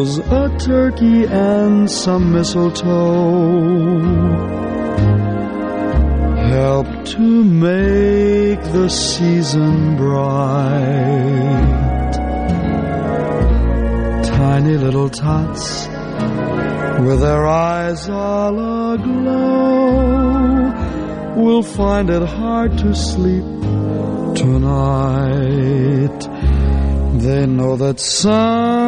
[SPEAKER 62] a turkey and some mistletoe help to make the season bright. Tiny little tots with their eyes all aglow will find it hard to sleep tonight. They know that Santa's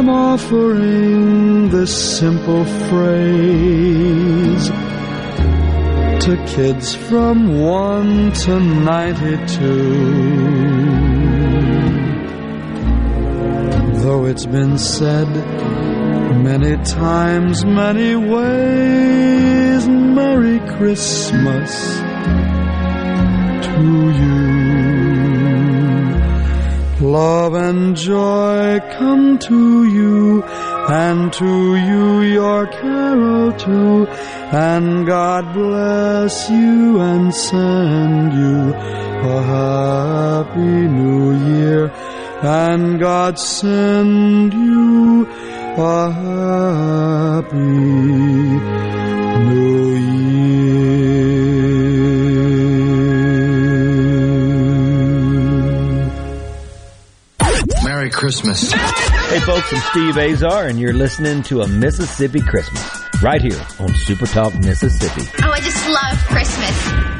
[SPEAKER 62] I'm offering this simple phrase to kids from 1 to 92. Though it's been said many times, many ways, Merry Christmas to you. Love and joy come to you, and to you your carol too. And God bless you and send you a happy new year. And God send you a happy
[SPEAKER 63] Merry Christmas.
[SPEAKER 3] Hey folks, I'm Steve Azar, and you're listening to a Mississippi Christmas right here on Super Talk Mississippi.
[SPEAKER 64] Oh, I just love Christmas.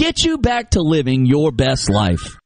[SPEAKER 65] get you back to living your best life.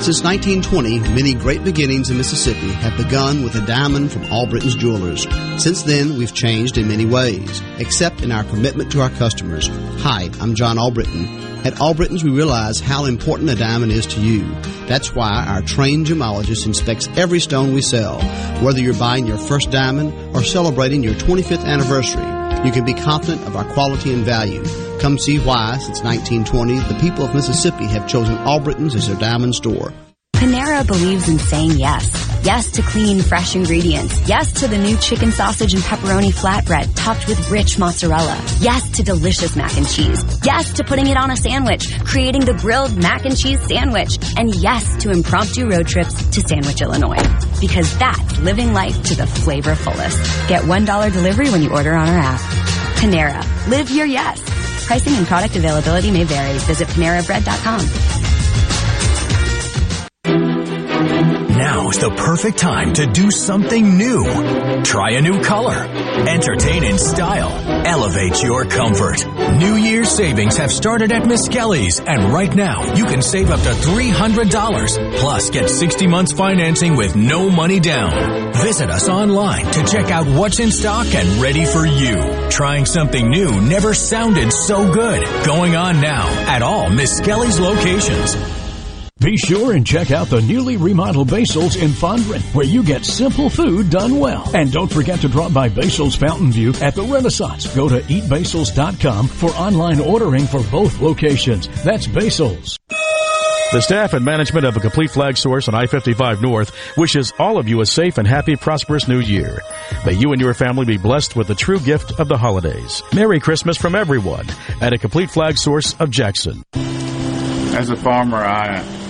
[SPEAKER 60] Since 1920, many great beginnings in Mississippi have begun with a diamond from Albritton's Jewelers. Since then, we've changed in many ways, except in our commitment to our customers. Hi, I'm John Albritton. At Albritton's, we realize how important a diamond is to you. That's why our trained gemologist inspects every stone we sell. Whether you're buying your first diamond or celebrating your 25th anniversary, you can be confident of our quality and value. Come see why, since 1920, the people of Mississippi have chosen Albritton's as their diamond store.
[SPEAKER 66] Panera believes in saying yes. Yes to clean, fresh ingredients. Yes to the new chicken sausage and pepperoni flatbread topped with rich mozzarella. Yes to delicious mac and cheese. Yes to putting it on a sandwich, creating the grilled mac and cheese sandwich. And yes to impromptu road trips to Sandwich, Illinois. Because that's living life to the flavor fullest. Get $1 delivery when you order on our app. Panera. Live your yes. Pricing and product availability may vary. Visit PaneraBread.com.
[SPEAKER 67] Now is the perfect time to do something new. Try a new color. Entertain in style. Elevate your comfort. New Year's savings have started at Miss Kelly's, and right now you can save up to $300. Plus, get 60 months financing with no money down. Visit us online to check out what's in stock and ready for you. Trying something new never sounded so good. Going on now at all Miss Kelly's locations.
[SPEAKER 68] Be sure and check out the newly remodeled Basil's in Fondren, where you get simple food done well. And don't forget to drop by Basil's Fountain View at the Renaissance. Go to eatbasils.com for online ordering for both locations. That's Basil's.
[SPEAKER 57] The staff and management of a complete flag source on I-55 North wishes all of you a safe and happy, prosperous new year. May you and your family be blessed with the true gift of the holidays. Merry Christmas from everyone at a complete flag source of Jackson.
[SPEAKER 69] As a farmer, I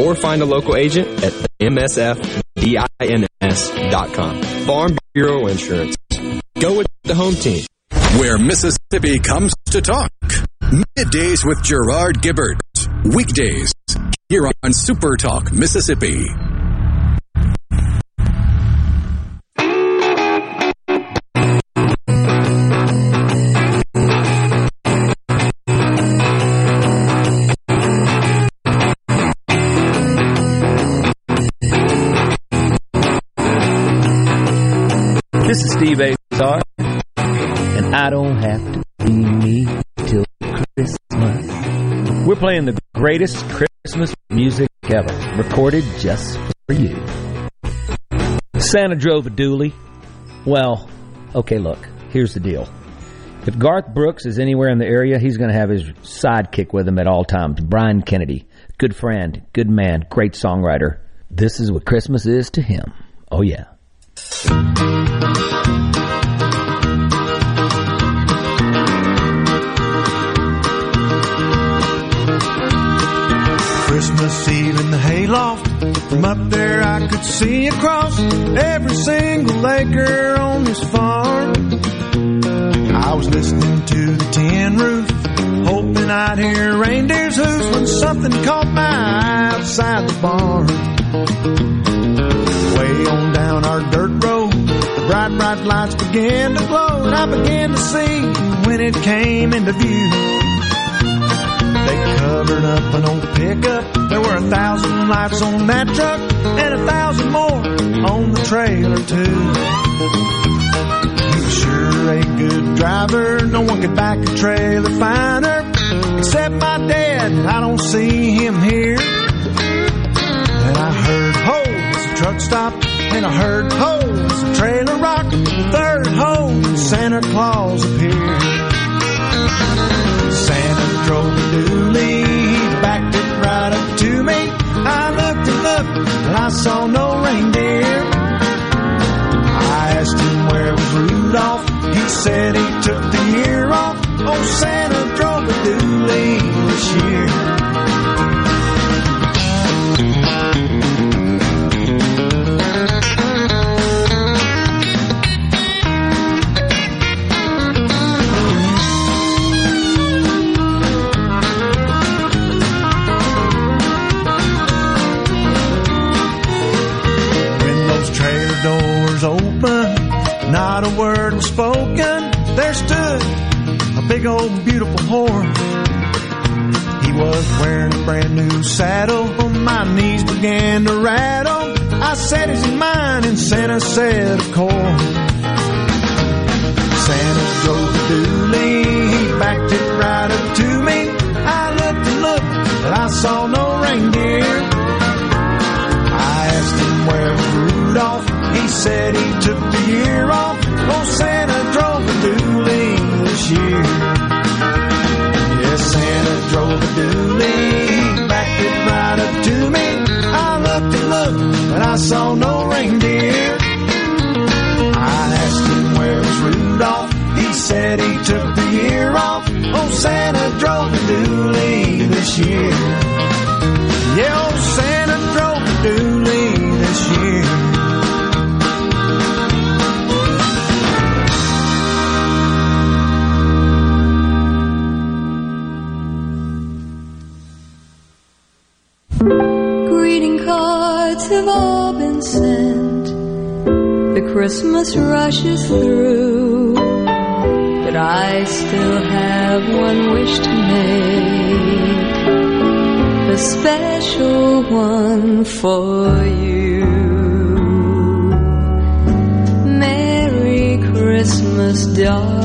[SPEAKER 70] or find a local agent at msfbins.com. Farm Bureau Insurance. Go with the home team.
[SPEAKER 1] Where Mississippi comes to talk. Middays with Gerard Gibert. Weekdays here on Super Talk Mississippi.
[SPEAKER 3] This is Steve Azar, and I don't have to be me till Christmas. We're playing the greatest Christmas music ever, recorded just for you. Santa drove a dually. Well, okay, look, here's the deal. If Garth Brooks is anywhere in the area, he's going to have his sidekick with him at all times. Brian Kennedy, good friend, good man, great songwriter. This is what Christmas is to him. Oh, yeah.
[SPEAKER 24] Christmas Eve in the hayloft. From up there I could see across every single acre on this farm. I was listening to the tin roof, hoping I'd hear reindeer's hooves when something caught my eye outside the barn. Way on down our dirt road, the
[SPEAKER 71] bright, bright lights began to glow, and I began to see when it came into view. Covered up an old pickup. There were a thousand lights on that truck, and a thousand more on the trailer too. He was sure a good driver. No one could back a trailer finer, except my dad. I don't see him here. And I heard ho as the truck stopped, and I heard ho as the trailer. The third ho, Santa Claus appeared. Santa drove a dually, I saw no reindeer. I asked him where was Rudolph. He said he took the year off. Oh, Santa drove a dually this year. Not a word was spoken. There stood a big old beautiful horse. He was wearing a brand new saddle. My knees began to rattle. I said, Is he mine? And Santa said, Of course. Santa drove the dually, he backed it right up to me. I looked and looked, but I saw no reindeer. I asked him where Rudolph. Said he took the year off. Oh, Santa drove the dually this year. Yes, Santa drove dually. He backed it right up to me. I looked and looked, but I saw no reindeer. I asked him where was Rudolph. He said he took the year off. Oh, Santa drove the dually this year.
[SPEAKER 72] Christmas rushes through. But I still have one wish to make. A special one for you. Merry Christmas, darling.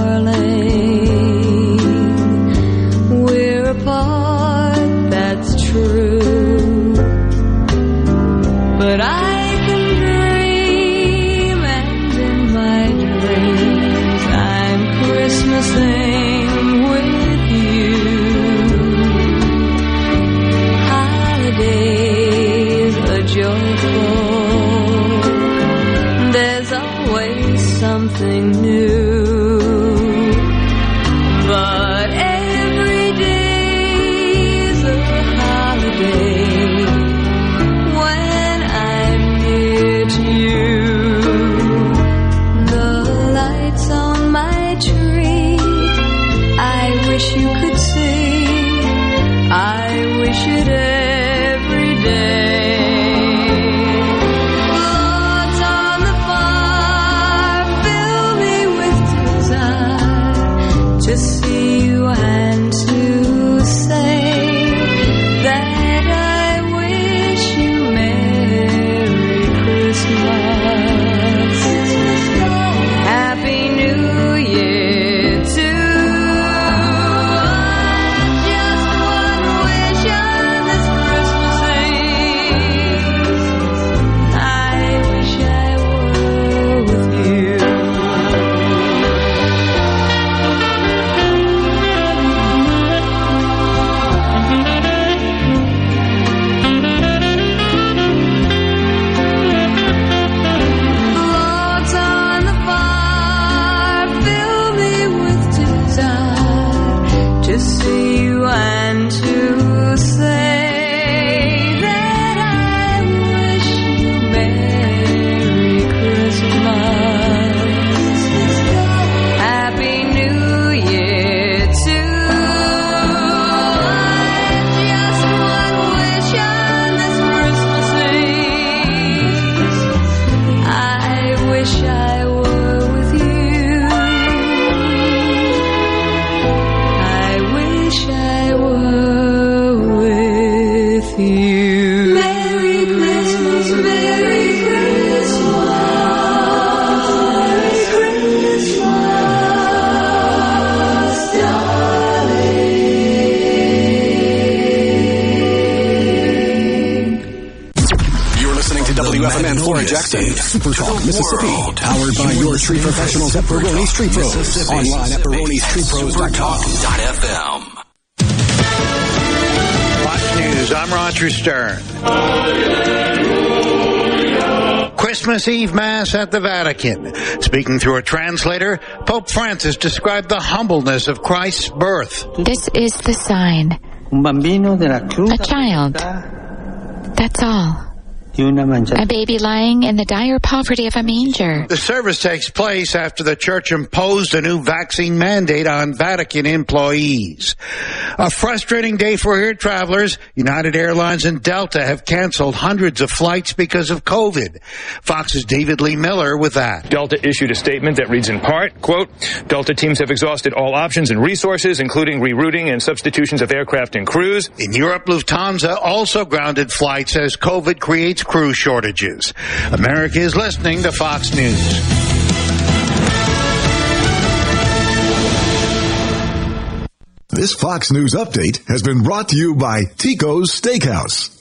[SPEAKER 1] Super Talk Mississippi. Powered by your street professionals at Baroni Street Pros. Online at baronistreetpros.com.fm.
[SPEAKER 73] Fox News, I'm Roger Stern. Christmas Eve Mass at the Vatican. Speaking through a translator, Pope Francis described the humbleness of Christ's birth.
[SPEAKER 74] This is the sign. A child. That's all. A baby lying in the dire poverty of a manger.
[SPEAKER 73] The service takes place after the church imposed a new vaccine mandate on Vatican employees. A frustrating day for air travelers. United Airlines and Delta have canceled hundreds of flights because of COVID. Fox's David Lee Miller with that.
[SPEAKER 75] Delta issued a statement that reads in part, quote, Delta teams have exhausted all options and resources, including rerouting and substitutions of aircraft and crews.
[SPEAKER 73] In Europe, Lufthansa also grounded flights as COVID creates crew shortages. America is listening to Fox News.
[SPEAKER 76] This Fox News update has been brought to you by Tico's Steakhouse.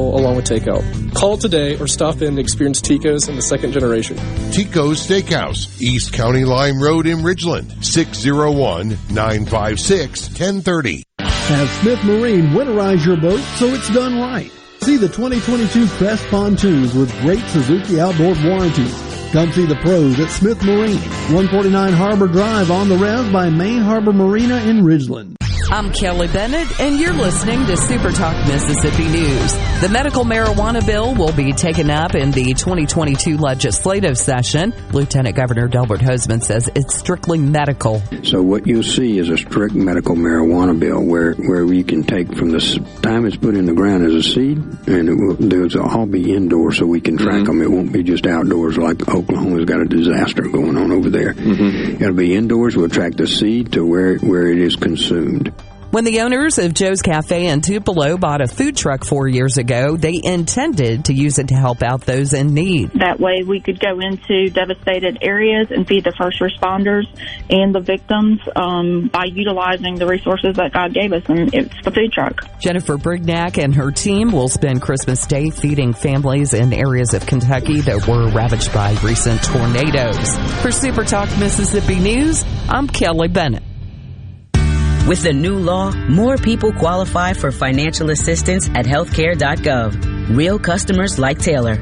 [SPEAKER 77] along with takeout. Call today or stop in and experience Tico's in the second generation.
[SPEAKER 24] Tico's Steakhouse, East County Line Road in Ridgeland, 601 956 1030.
[SPEAKER 78] Have Smith Marine winterize your boat so it's done right. See the 2022 Crest pontoons with great Suzuki outboard warranties. Come see the pros at Smith Marine, 149 Harbor Drive on the res by Main Harbor Marina in Ridgeland.
[SPEAKER 19] I'm Kelly Bennett, and you're listening to Super Talk Mississippi News. The medical marijuana bill will be taken up in the 2022 legislative session. Lieutenant Governor Delbert Hosemann says it's strictly medical.
[SPEAKER 79] So what you'll see is a strict medical marijuana bill where, where you can take from the time it's put in the ground as a seed, and it will, those will all be indoors so we can track mm-hmm. them. It won't be just outdoors like Oklahoma's got a disaster going on over there. Mm-hmm. It'll be indoors. We'll track the seed to where, where it is consumed.
[SPEAKER 19] When the owners of Joe's Cafe in Tupelo bought a food truck four years ago, they intended to use it to help out those in need.
[SPEAKER 21] That way we could go into devastated areas and feed the first responders and the victims um, by utilizing the resources that God gave us, and it's the food truck.
[SPEAKER 19] Jennifer Brignac and her team will spend Christmas Day feeding families in areas of Kentucky that were ravaged by recent tornadoes. For Super Talk Mississippi News, I'm Kelly Bennett.
[SPEAKER 80] With the new law, more people qualify for financial assistance at healthcare.gov. Real customers like Taylor.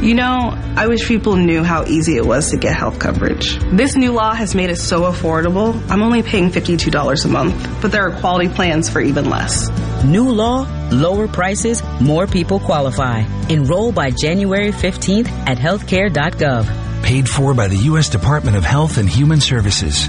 [SPEAKER 81] You know, I wish people knew how easy it was to get health coverage. This new law has made it so affordable. I'm only paying $52 a month, but there are quality plans for even less.
[SPEAKER 80] New law, lower prices, more people qualify. Enroll by January 15th at healthcare.gov.
[SPEAKER 14] Paid for by the U.S. Department of Health and Human Services.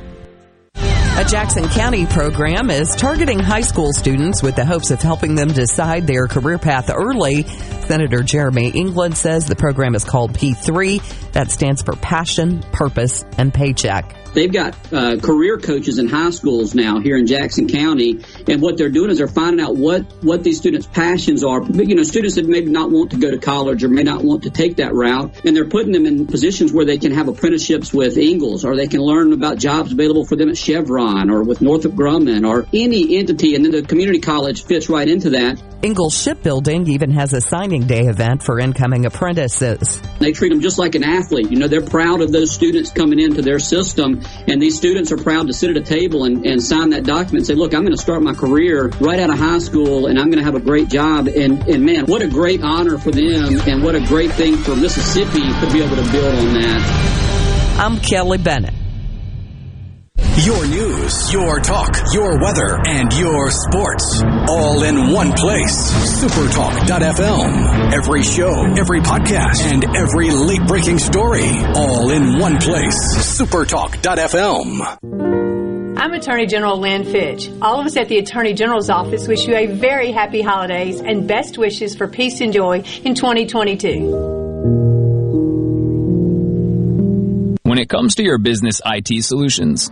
[SPEAKER 19] A Jackson County program is targeting high school students with the hopes of helping them decide their career path early. Senator Jeremy England says the program is called P3. That stands for Passion, Purpose, and Paycheck.
[SPEAKER 82] They've got uh, career coaches in high schools now here in Jackson County, and what they're doing is they're finding out what what these students' passions are. You know, students that maybe not want to go to college or may not want to take that route, and they're putting them in positions where they can have apprenticeships with Ingalls, or they can learn about jobs available for them at Chevron Huron or with Northrop Grumman or any entity, and then the community college fits right into that.
[SPEAKER 19] Ingalls Shipbuilding even has a signing day event for incoming apprentices.
[SPEAKER 82] They treat them just like an athlete. You know, they're proud of those students coming into their system, and these students are proud to sit at a table and, and sign that document and say, look, I'm going to start my career right out of high school, and I'm going to have a great job. And, and man, what a great honor for them, and what a great thing for Mississippi to be able to build on that.
[SPEAKER 19] I'm Kelly Bennett.
[SPEAKER 1] Your news, your talk, your weather, and your sports. All in one place. Supertalk.fm. Every show, every podcast, and every late breaking story. All in one place. Supertalk.fm.
[SPEAKER 79] I'm Attorney General Lynn Fitch. All of us at the Attorney General's office wish you a very happy holidays and best wishes for peace and joy in 2022.
[SPEAKER 83] When it comes to your business IT solutions,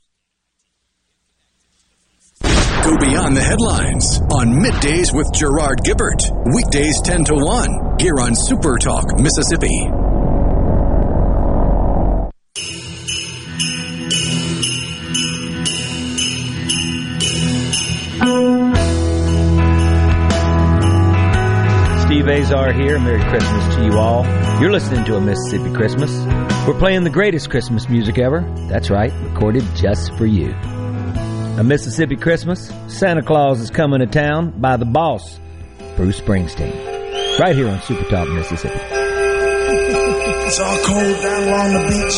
[SPEAKER 1] Go beyond the headlines on Middays with Gerard Gibert. Weekdays 10 to 1 here on Super Talk, Mississippi.
[SPEAKER 3] Steve Azar here. Merry Christmas to you all. You're listening to a Mississippi Christmas. We're playing the greatest Christmas music ever. That's right, recorded just for you. A Mississippi Christmas, Santa Claus is coming to town by the boss, Bruce Springsteen. Right here on Super Talk, Mississippi.
[SPEAKER 4] It's all cold down along the beach.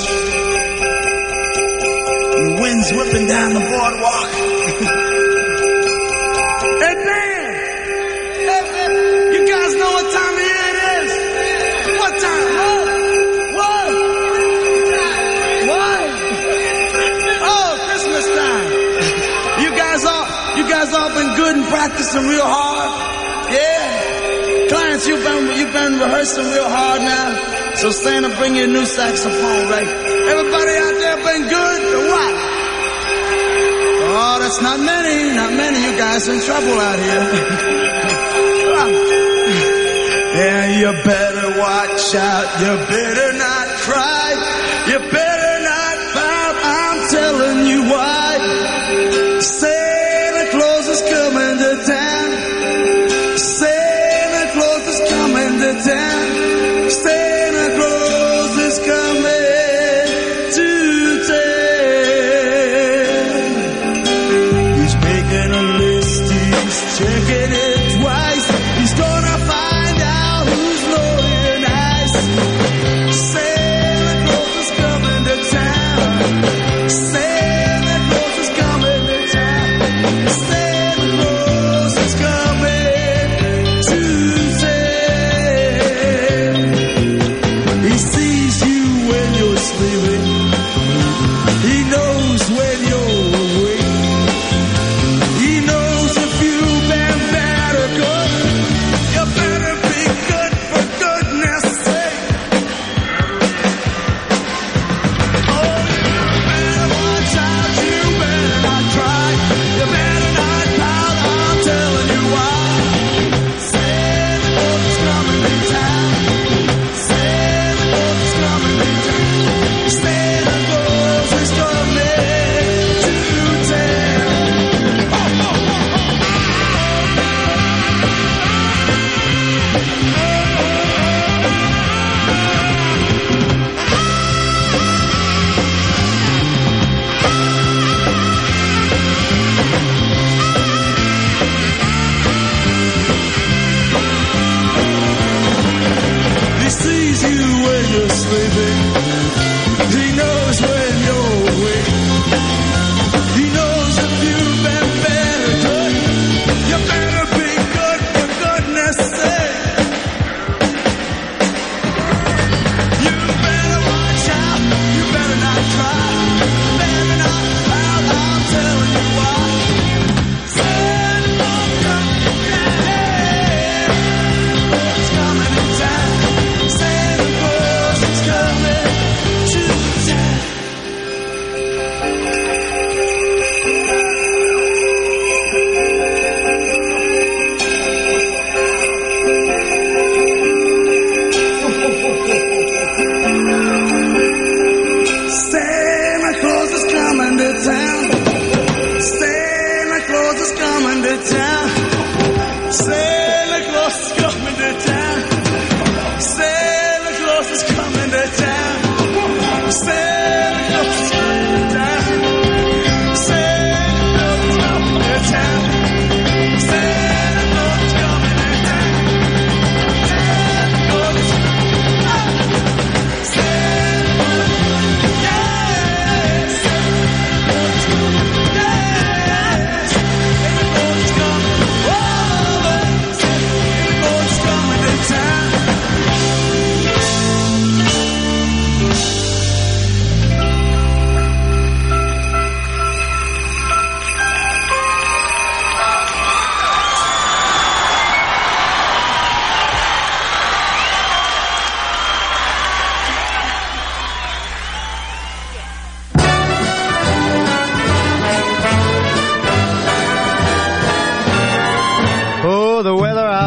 [SPEAKER 4] The wind's whipping down the boardwalk. Practicing real hard? Yeah? Clients, you've been, you've been rehearsing real hard now. So Santa, bring your new saxophone, right? Everybody out there been good or what? Oh, that's not many, not many. You guys in trouble out here. yeah, you better watch out. You better not cry. You better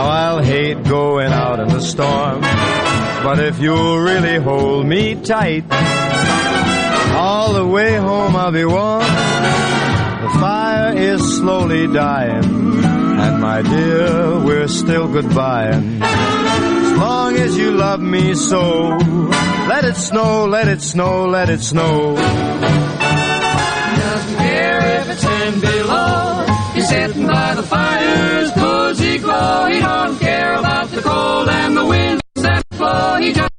[SPEAKER 46] how I'll hate going out in the storm. But if you'll really hold me tight, all the way home I'll be warm. The fire is slowly dying, and my dear, we're still goodbying. As long as you love me so, let it snow, let it snow, let it snow.
[SPEAKER 84] Cozy. He don't care about the cold and the winds that blow. He just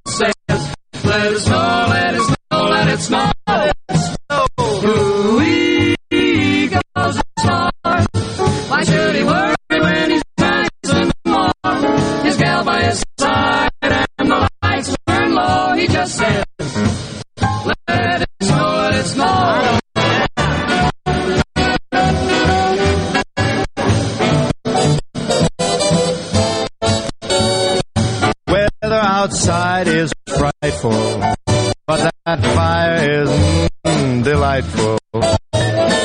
[SPEAKER 46] that fire is mm, delightful.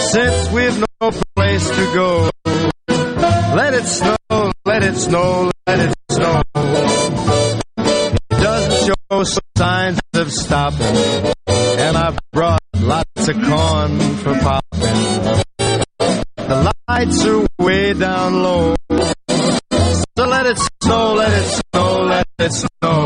[SPEAKER 46] Since we've no place to go, let it snow, let it snow, let it snow. It doesn't show signs of stopping, and I've brought lots of corn for popping. The lights are way down low. So let it snow, let it snow, let it snow,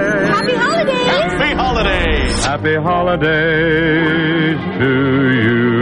[SPEAKER 85] Happy holidays
[SPEAKER 46] to you.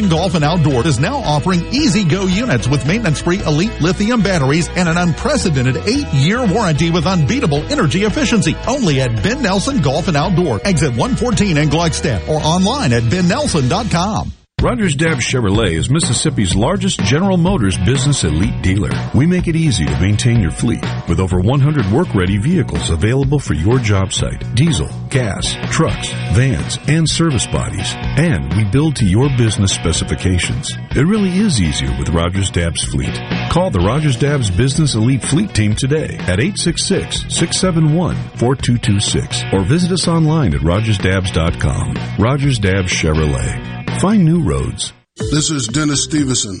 [SPEAKER 86] Nelson Golf and Outdoor is now offering E-Z-GO units with maintenance-free elite lithium batteries and an unprecedented eight-year warranty with unbeatable energy efficiency. Only at Ben Nelson Golf and Outdoor, exit 114 in Gluckstadt or online at bennelson.com.
[SPEAKER 87] Rogers Dabbs Chevrolet is Mississippi's largest General Motors business elite dealer. We make it easy to maintain your fleet with over 100 work-ready vehicles available for your job site. Diesel, gas, trucks, vans, and service bodies. And we build to your business specifications. It really is easier with Rogers Dabbs Fleet. Call the Rogers Dabbs Business Elite Fleet Team today at 866-671-4226 or visit us online at rogersdabbs.com. Rogers Dabbs Chevrolet. Find new roads.
[SPEAKER 56] This is Dennis Stevenson,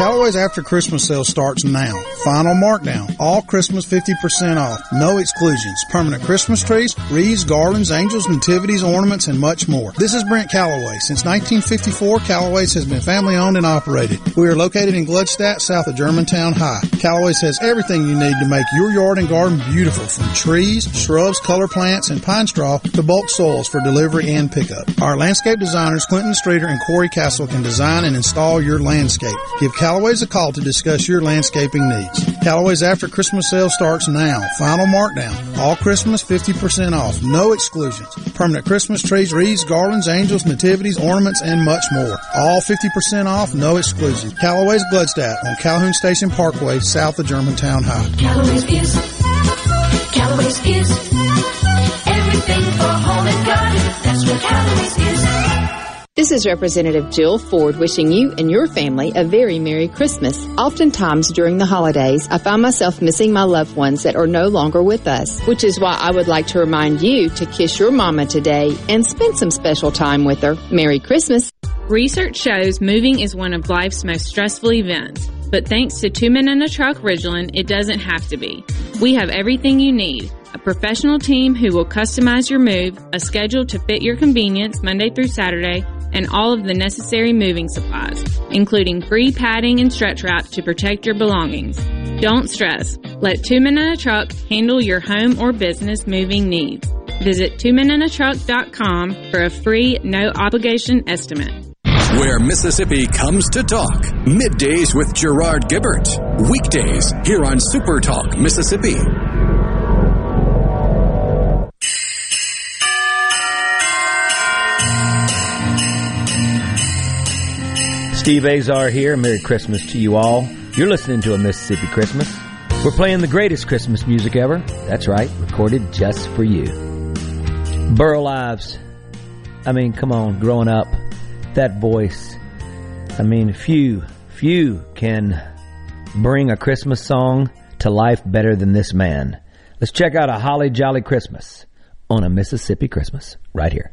[SPEAKER 8] Callaway's after Christmas sale starts now. Final markdown. All Christmas 50% off. No exclusions. Permanent Christmas trees, wreaths, garlands, angels, nativities, ornaments, and much more. This is Brent Callaway. Since 1954, Callaway's has been family owned and operated. We are located in Gluckstadt, south of Germantown High. Callaway's has everything you need to make your yard and garden beautiful, from trees, shrubs, color plants, and pine straw to bulk soils for delivery and pickup. Our landscape designers, Clinton Streeter and Corey Castle, can design and install your landscape. Give Callaway's a call to discuss your landscaping needs. Callaway's after Christmas sale starts now. Final markdown. All Christmas 50% off. No exclusions. Permanent Christmas trees, wreaths, garlands, angels, nativities, ornaments, and much more. All 50% off. No exclusions. Callaway's Gluckstadt on Calhoun Station Parkway, south of Germantown High.
[SPEAKER 88] Callaway's is, Callaway's is
[SPEAKER 5] This is Representative Jill Ford wishing you and your family a very Merry Christmas. Oftentimes during the holidays, I find myself missing my loved ones that are no longer with us, which is why I would like to remind you to kiss your mama today and spend some special time with her. Merry Christmas.
[SPEAKER 89] Research shows moving is one of life's most stressful events, but thanks to Two Men in a Truck Ridgeland, it doesn't have to be. We have everything you need. A professional team who will customize your move, a schedule to fit your convenience Monday through Saturday, and all of the necessary moving supplies, including free padding and stretch wrap to protect your belongings. Don't stress. Let Two Men in a Truck handle your home or business moving needs. Visit twomeninatruck.com for a free, no obligation estimate.
[SPEAKER 1] Where Mississippi comes to talk. Middays with Gerard Gibert. Weekdays here on Super Talk Mississippi.
[SPEAKER 3] Steve Azar here. Merry Christmas to you all. You're listening to a Mississippi Christmas. We're playing the greatest Christmas music ever. That's right, recorded just for you. Burl Ives. I mean, come on, growing up, that voice. I mean, few, few can bring a Christmas song to life better than this man. Let's check out a Holly Jolly Christmas on a Mississippi Christmas right here.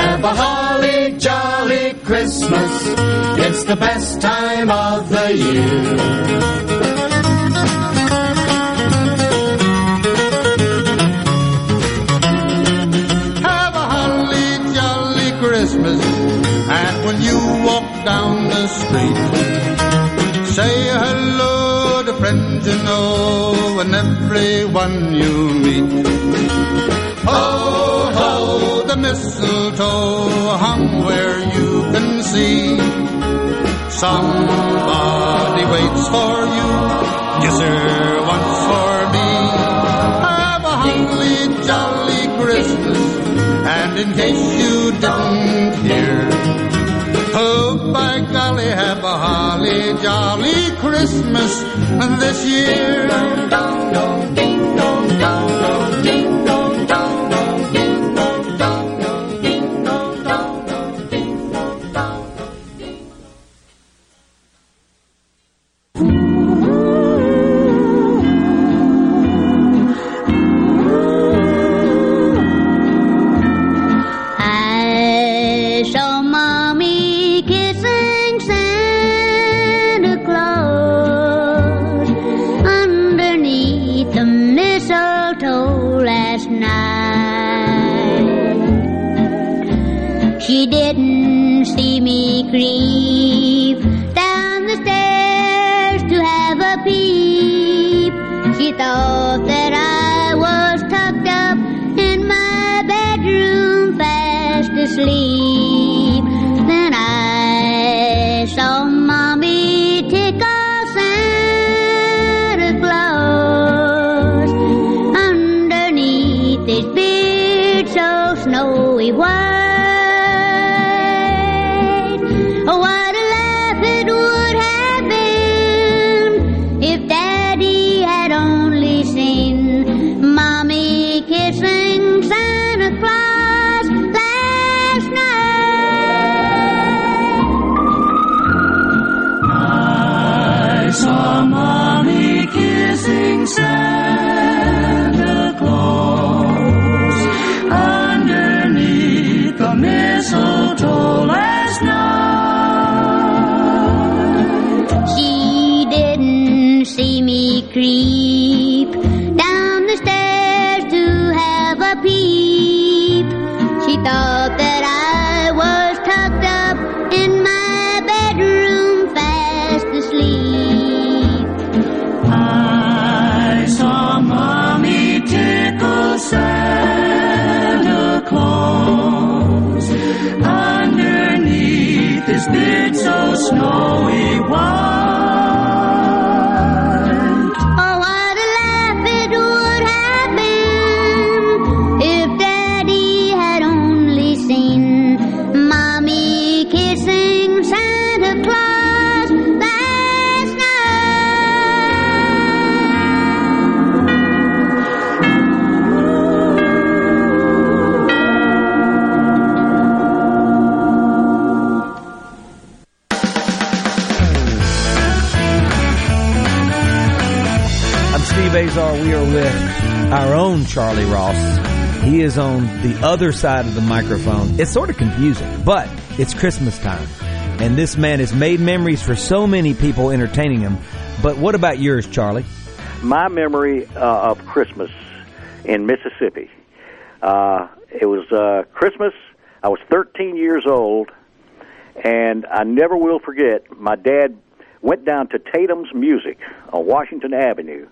[SPEAKER 4] Have a holly jolly Christmas. It's the best time of the year.
[SPEAKER 12] Have a holly jolly Christmas, And when you walk down the street, say hello to friends you know and everyone you meet. Oh, the mistletoe hung where you can see. Somebody waits for you, yes sir, once for me. Have a holly jolly Christmas, and in case you didn't hear, oh by golly, have a holly jolly Christmas this year. Ding dong ding dong dong dong, ding dong
[SPEAKER 3] other side of the microphone. It's sort of confusing, but it's Christmas time. And this man has made memories for so many people entertaining him. But what about yours, Charlie?
[SPEAKER 90] my memory uh, of Christmas in Mississippi. Uh, it was uh, Christmas. I was 13 years old, and I never will forget. My dad went down to Tatum's Music on Washington Avenue.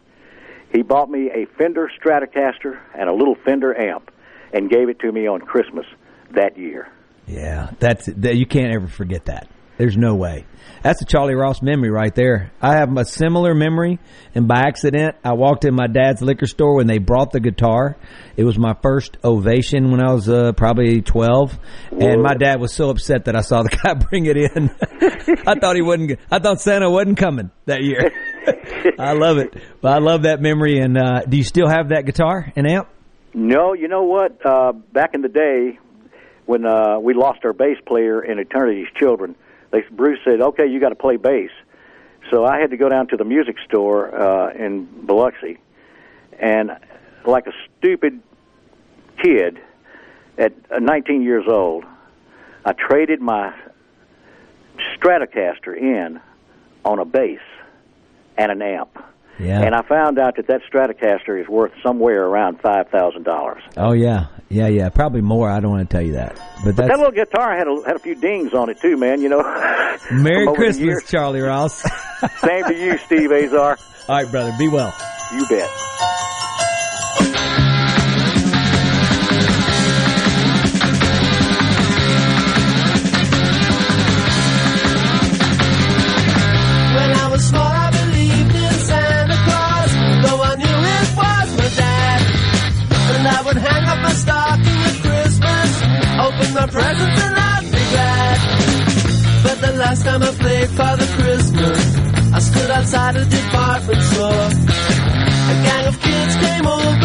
[SPEAKER 90] He bought me a Fender Stratocaster and a little Fender amp, and gave it to me on Christmas that year.
[SPEAKER 3] Yeah, that's that. You can't ever forget that. There's no way. That's a Charlie Ross memory right there. I have a similar memory, and by accident, I walked in my dad's liquor store when they brought the guitar. It was my first ovation when I was uh, probably 12, and my dad was so upset that I saw the guy bring it in. I thought he wasn't. I thought Santa wasn't coming that year. I love it. But I love that memory. And uh, do you still have that guitar and amp?
[SPEAKER 90] No, you know what? Uh, back in the day, when uh, we lost our bass player in Eternity's Children, they Bruce said, "Okay, you got to play bass." So I had to go down to the music store uh, in Biloxi, and like a stupid kid at uh, 19 years old, I traded my Stratocaster in on a bass and an amp.
[SPEAKER 3] Yeah.
[SPEAKER 90] And I found out that that Stratocaster is worth somewhere around five thousand dollars.
[SPEAKER 3] Oh yeah, yeah, yeah. Probably more. I don't want to tell you that. But
[SPEAKER 90] But that little guitar had a had a few dings on it too, man. You know.
[SPEAKER 3] Merry
[SPEAKER 90] From over the
[SPEAKER 3] Christmas. Charlie Ross.
[SPEAKER 90] Same to you, Steve Azar.
[SPEAKER 3] All right, brother. Be well.
[SPEAKER 90] You bet.
[SPEAKER 4] My stocking at Christmas, open my presents and I'd be glad. But the last time I played Father Christmas, I stood outside a department store. A gang of kids came over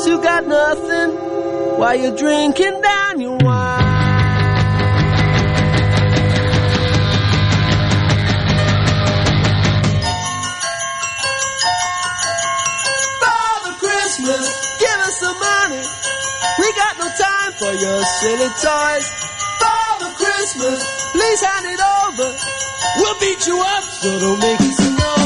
[SPEAKER 4] kids who got nothing while you're drinking down your wine. Father Christmas, give us some money. We got no time for your silly toys. Father Christmas, please hand it over. We'll beat you up, so don't make annoyed. Father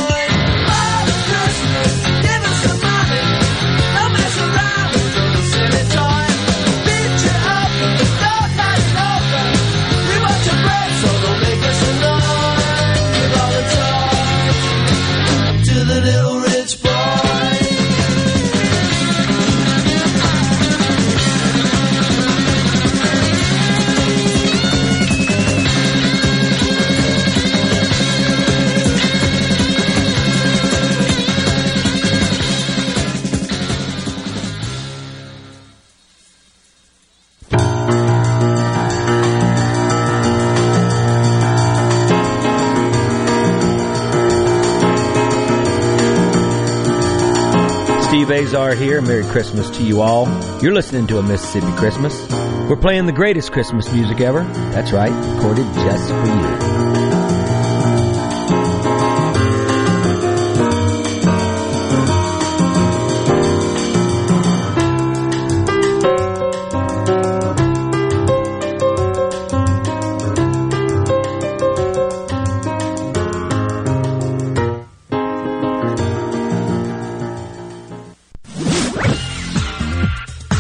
[SPEAKER 3] Steve Azar here. Merry Christmas to you all. You're listening to a Mississippi Christmas. We're playing the greatest Christmas music ever. That's right, recorded just for you.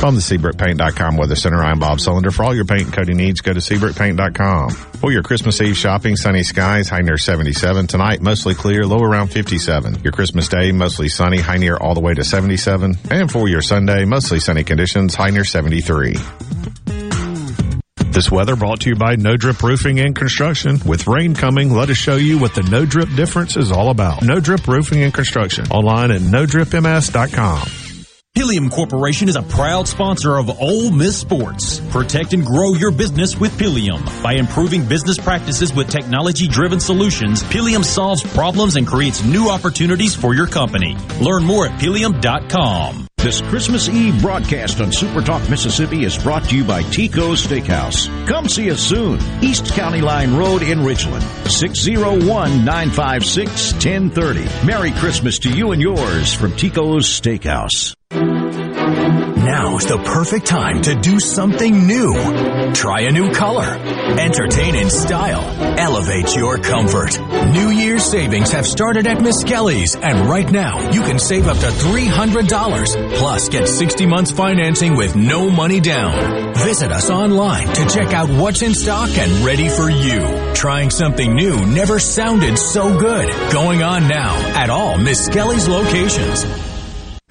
[SPEAKER 7] From the SeabrookPaint.com Weather Center, I'm Bob Sullender. For all your paint and coating needs, go to SeabrookPaint.com. For your Christmas Eve shopping, sunny skies, high near 77. Tonight, mostly clear, low around 57. Your Christmas Day, mostly sunny, high near all the way to 77. And for your Sunday, mostly sunny conditions, high near 73. This weather brought to you by No Drip Roofing and Construction. With rain coming, let us show you what the No Drip difference is all about. No Drip Roofing and Construction. Online at NoDripMS.com.
[SPEAKER 2] Pileum Corporation is a proud sponsor of Ole Miss Sports. Protect and grow your business with Pileum. By improving business practices with technology driven solutions, Pileum solves problems and creates new opportunities for your company. Learn more at Pileum.com.
[SPEAKER 91] This Christmas Eve broadcast on Super Talk Mississippi is brought to you by Tico's Steakhouse. Come see us soon. East County Line Road in Richland. 601-956-1030. Merry Christmas to you and yours from Tico's Steakhouse.
[SPEAKER 92] Now's the perfect time to do something new. Try a new color. Entertain in style. Elevate your comfort. New Year's savings have started at Miskelly's, and right now you can save up to $300. Plus, get 60 months financing with no money down. Visit us online to check out what's in stock and ready for you. Trying something new never sounded so good. Going on now at all Miskelly's locations.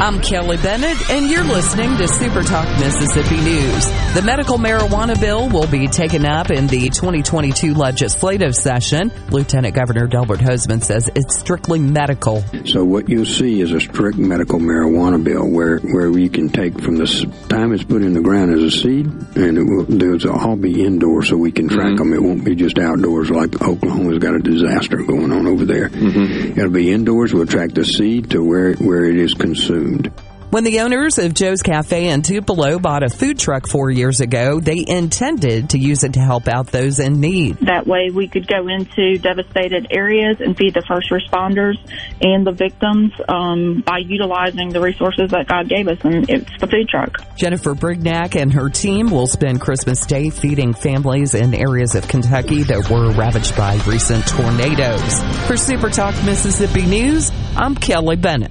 [SPEAKER 19] I'm Kelly Bennett, and you're listening to Super Talk Mississippi News. The medical marijuana bill will be taken up in the 2022 legislative session. Lieutenant Governor Delbert Hosemann says it's strictly medical.
[SPEAKER 79] So what you'll see is a strict medical marijuana bill where, where you can take from the time it's put in the ground as a seed, and it will, those will all be indoors so we can track mm-hmm. them. It won't be just outdoors like Oklahoma's got a disaster going on over there. Mm-hmm. It'll be indoors. We'll track the seed to where, where it is consumed.
[SPEAKER 19] When the owners of Joe's Cafe in Tupelo bought a food truck four years ago, they intended to use it to help out those in need.
[SPEAKER 21] That way we could go into devastated areas and feed the first responders and the victims um, by utilizing the resources that God gave us, and it's the food truck.
[SPEAKER 19] Jennifer Brignac and her team will spend Christmas Day feeding families in areas of Kentucky that were ravaged by recent tornadoes. For Super Talk Mississippi News, I'm Kelly Bennett.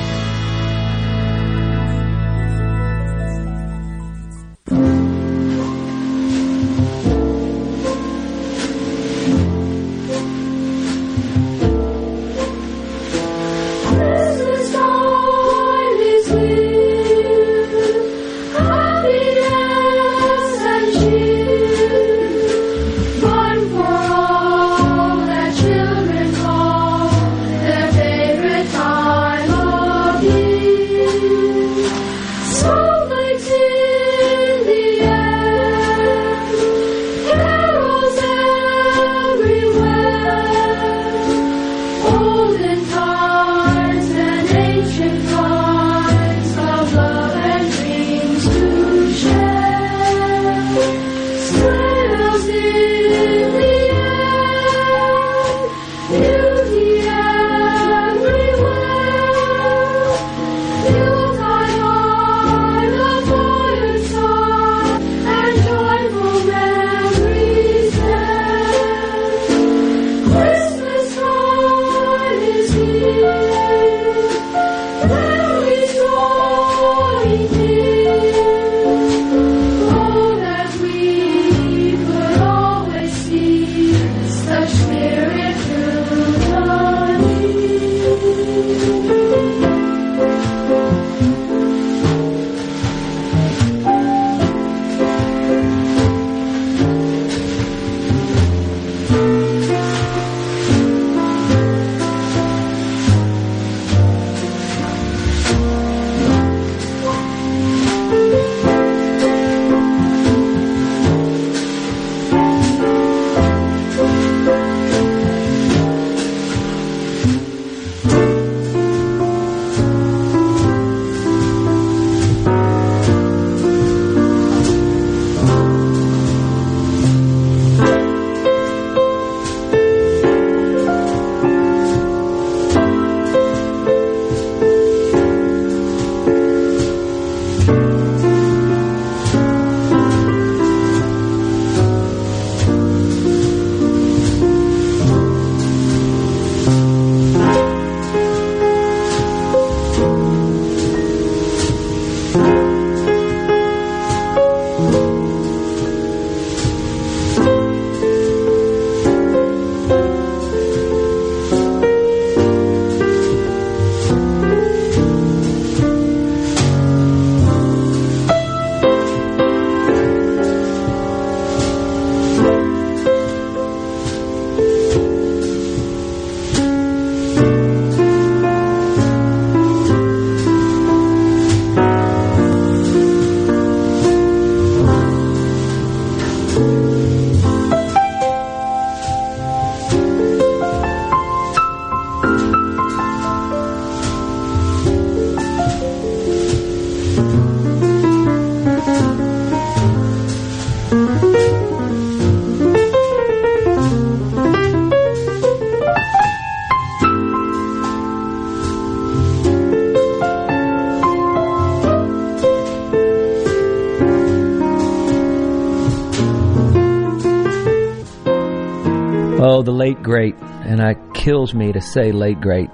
[SPEAKER 3] Great, and it kills me to say late great,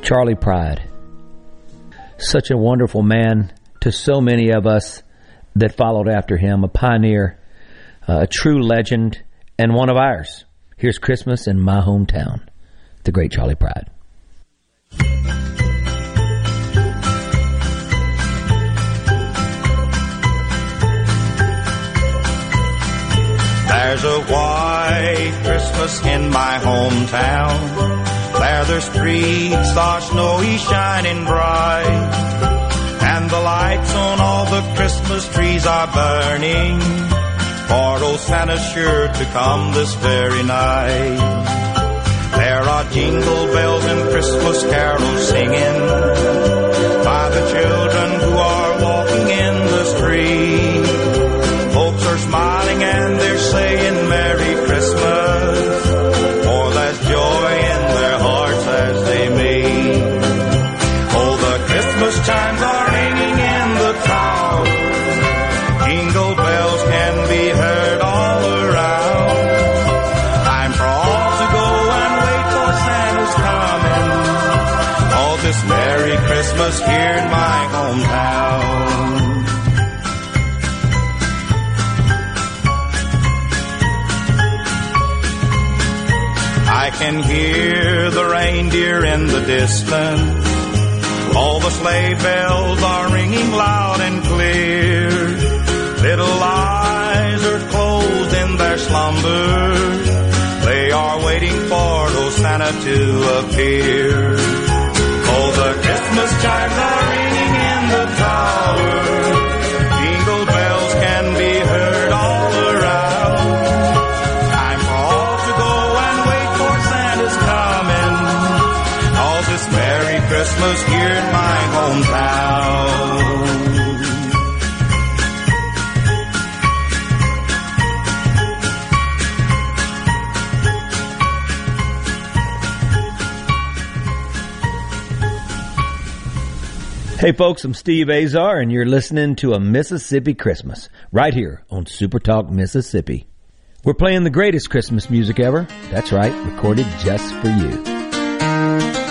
[SPEAKER 3] Charley Pride. Such a wonderful man to so many of us that followed after him, a pioneer, uh, a true legend, and one of ours. Here's Christmas in my hometown, the great Charley Pride.
[SPEAKER 46] In my hometown. There the streets are snowy shining bright. And the lights on all the Christmas trees are burning. For old Santa's sure to come this very night. There are jingle bells and Christmas carols singing Here in my hometown. I can hear the reindeer in the distance. All the sleigh bells are ringing loud and clear. Little eyes are closed in their slumber. They are waiting for old Santa to appear. The Christmas chimes are ringing in the tower. Jingle bells can be heard all around. Time for all to go and wait for Santa's coming. All this Merry Christmas here in my hometown.
[SPEAKER 3] Hey folks, I'm Steve Azar and you're listening to a Mississippi Christmas right here on Super Talk Mississippi. We're playing the greatest Christmas music ever. That's right, recorded just for you.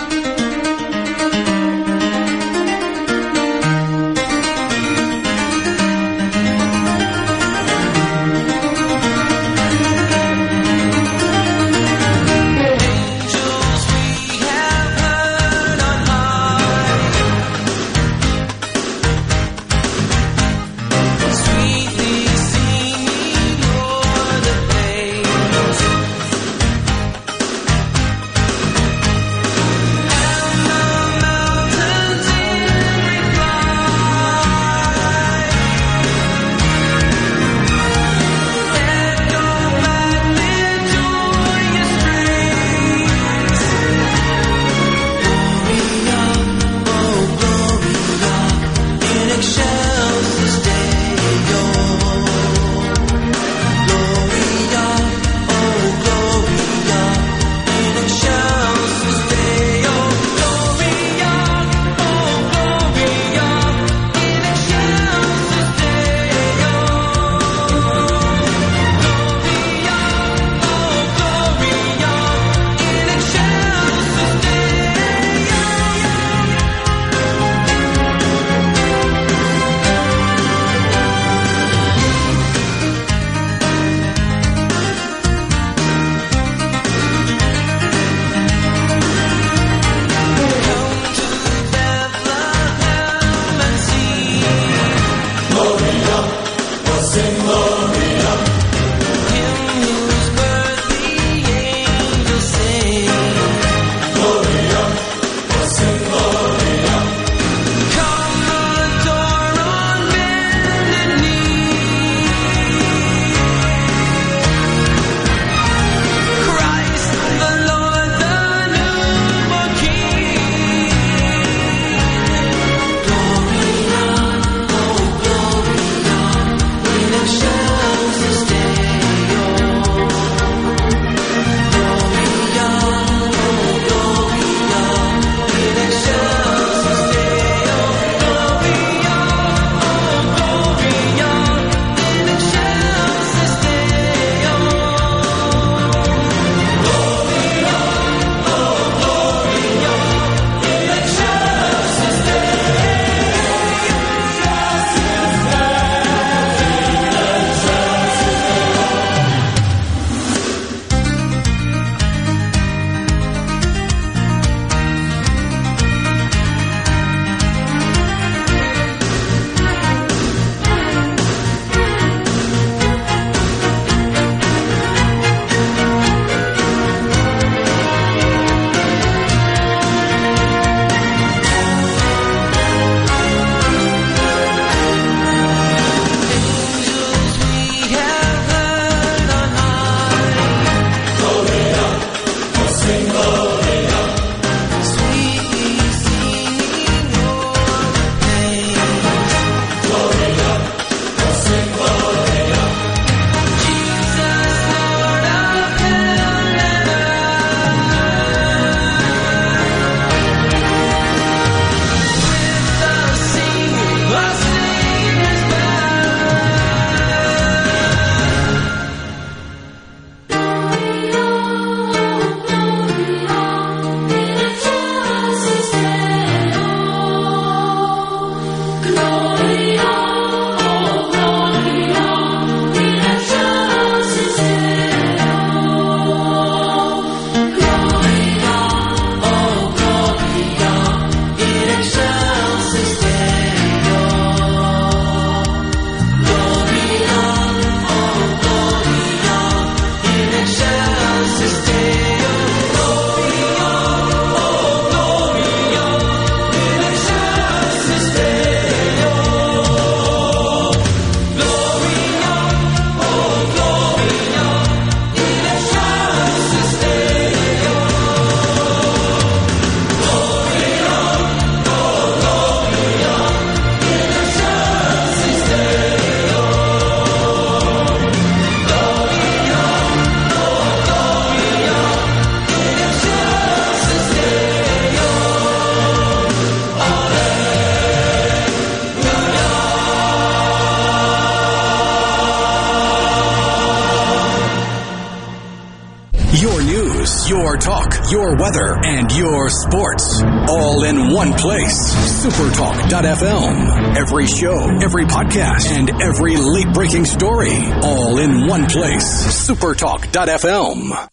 [SPEAKER 1] Every show, every podcast, and every late breaking story. All in one place. Supertalk.fm.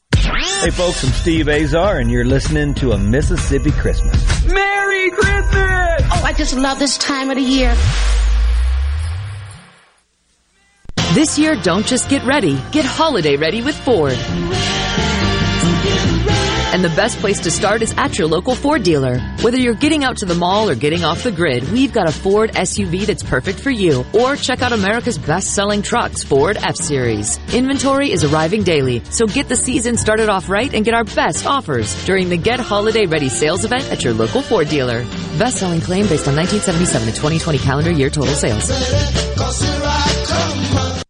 [SPEAKER 3] Hey folks, I'm Steve Azar and you're listening to a Mississippi Christmas.
[SPEAKER 31] Merry Christmas! Oh, I just love this time of the year.
[SPEAKER 93] This year, don't just get ready, get holiday ready with Ford. And the best place to start is at your local Ford dealer. Whether you're getting out to the mall or getting off the grid, we've got a Ford SUV that's perfect for you. Or check out America's best-selling trucks, Ford F-Series. Inventory is arriving daily, so get the season started off right and get our best offers during the Get Holiday Ready sales event at your local Ford dealer. Best-selling claim based on 1977 to 2020 calendar year total sales.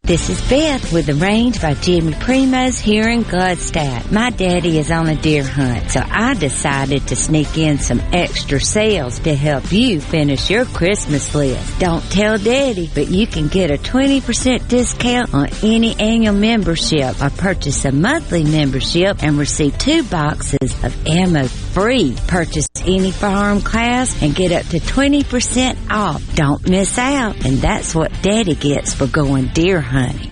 [SPEAKER 94] This is Beth with the range by Jimmy Primos here in Gluckstadt. My daddy is on a deer hunt, so I decided to sneak in some extra sales to help you finish your Christmas list. Don't tell daddy, but you can get a 20% discount on any annual membership or purchase a monthly membership and receive two boxes of ammo free. Purchase any firearm class and get up to 20% off. Don't miss out. And that's what daddy gets for going deer hunting.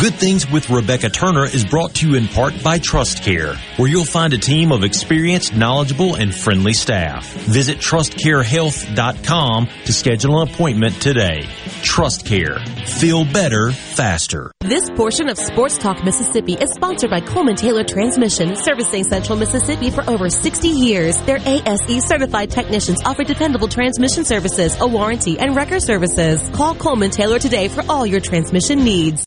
[SPEAKER 2] Good Things with Rebecca Turner is brought to you in part by Trust Care, where you'll find a team of experienced, knowledgeable, and friendly staff. Visit trustcarehealth.com to schedule an appointment today. Trust Care. Feel better, faster.
[SPEAKER 95] This portion of Sports Talk Mississippi is sponsored by Coleman Taylor Transmission, servicing Central Mississippi for over 60 years. Their ASE certified technicians offer dependable transmission services, a warranty, and wrecker services. Call Coleman Taylor today for all your transmission needs.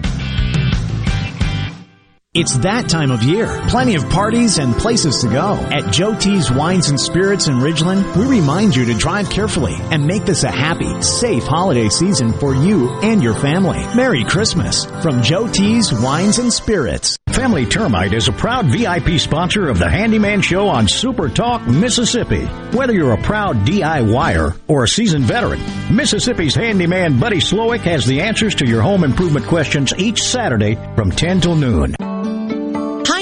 [SPEAKER 17] It's that time of year. Plenty of parties and places to go. At Joe T's Wines and Spirits in Ridgeland, we remind you to drive carefully and make this a happy, safe holiday season for you and your family. Merry Christmas from Joe T's Wines and Spirits.
[SPEAKER 96] Family Termite is a proud VIP sponsor of the Handyman Show on Super Talk, Mississippi. Whether you're a proud DIYer or a seasoned veteran, Mississippi's handyman Buddy Slowick has the answers to your home improvement questions each Saturday from 10 till noon.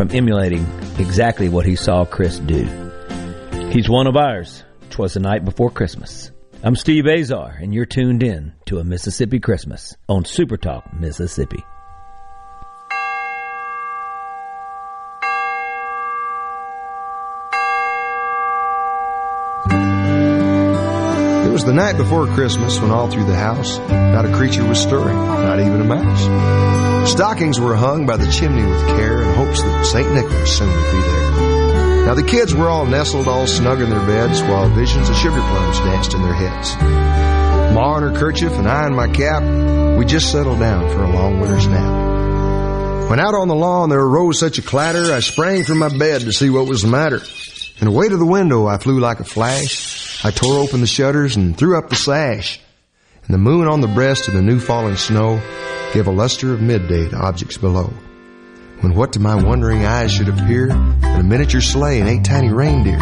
[SPEAKER 3] from emulating exactly what he saw Chris do. He's one of ours. 'Twas the night before Christmas. I'm Steve Azar, and you're tuned in to a Mississippi Christmas on Super Talk, Mississippi.
[SPEAKER 38] Was the night before Christmas when all through the house not a creature was stirring, not even a mouse. Stockings were hung by the chimney with care in hopes that St. Nicholas soon would be there. Now the kids were all nestled all snug in their beds while visions of sugar plums danced in their heads. Ma in her kerchief and I in my cap, we just settled down for a long winter's nap. When out on the lawn there arose such a clatter, I sprang from my bed to see what was the matter. And away to the window I flew like a flash. I tore open the shutters and threw up the sash. And the moon on the breast of the new falling snow gave a luster of midday to objects below. When what to my wondering eyes should appear but a miniature sleigh and eight tiny reindeer.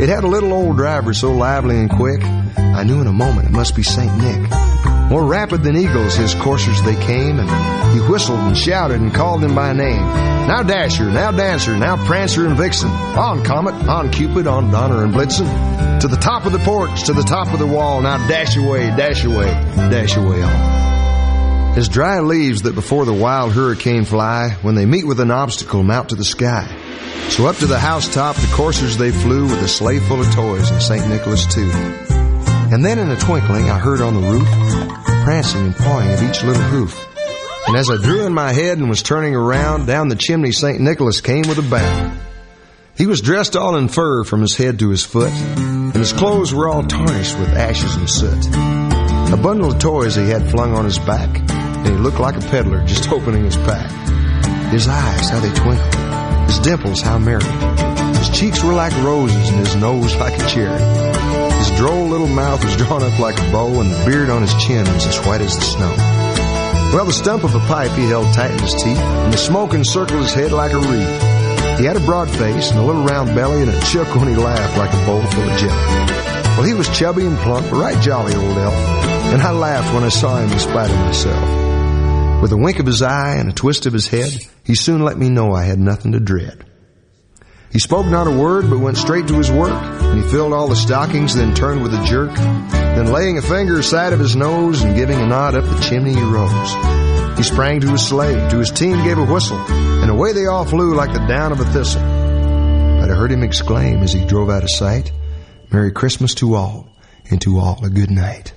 [SPEAKER 38] It had a little old driver so lively and quick, I knew in a moment it must be St. Nick. More rapid than eagles, his coursers they came, and he whistled and shouted and called them by name. Now Dasher, now Dancer, now Prancer and Vixen. On Comet, on Cupid, on Donner and Blitzen. To the top of the porch, to the top of the wall. Now dash away, dash away, dash away all. As dry leaves that before the wild hurricane fly, when they meet with an obstacle, mount to the sky. So up to the housetop the coursers they flew with a sleigh full of toys and St. Nicholas too. And then in a twinkling I heard on the roof the prancing and pawing of each little hoof. And as I drew in my head and was turning around, down the chimney St. Nicholas came with a bound. He was dressed all in fur from his head to his foot, and his clothes were all tarnished with ashes and soot. A bundle of toys he had flung on his back, and he looked like a peddler just opening his pack. His eyes, how they twinkled. His dimples, how merry. His cheeks were like roses, and his nose like a cherry. His droll little mouth was drawn up like a bow, and the beard on his chin was as white as the snow. Well, the stump of a pipe he held tight in his teeth, and the smoke encircled his head like a wreath. He had a broad face and a little round belly, and it shook when he laughed like a bowl full of jelly. Well, he was chubby and plump, a right jolly old elf, and I laughed when I saw him in spite of myself. With a wink of his eye and a twist of his head, he soon let me know I had nothing to dread. He spoke not a word, but went straight to his work, and he filled all the stockings, then turned with a jerk. Then laying a finger aside of his nose and giving a nod up the chimney he rose. He sprang to his sleigh, to his team gave a whistle, and away they all flew like the down of a thistle. But I heard him exclaim as he drove out of sight, Merry Christmas to all, and to all a good night.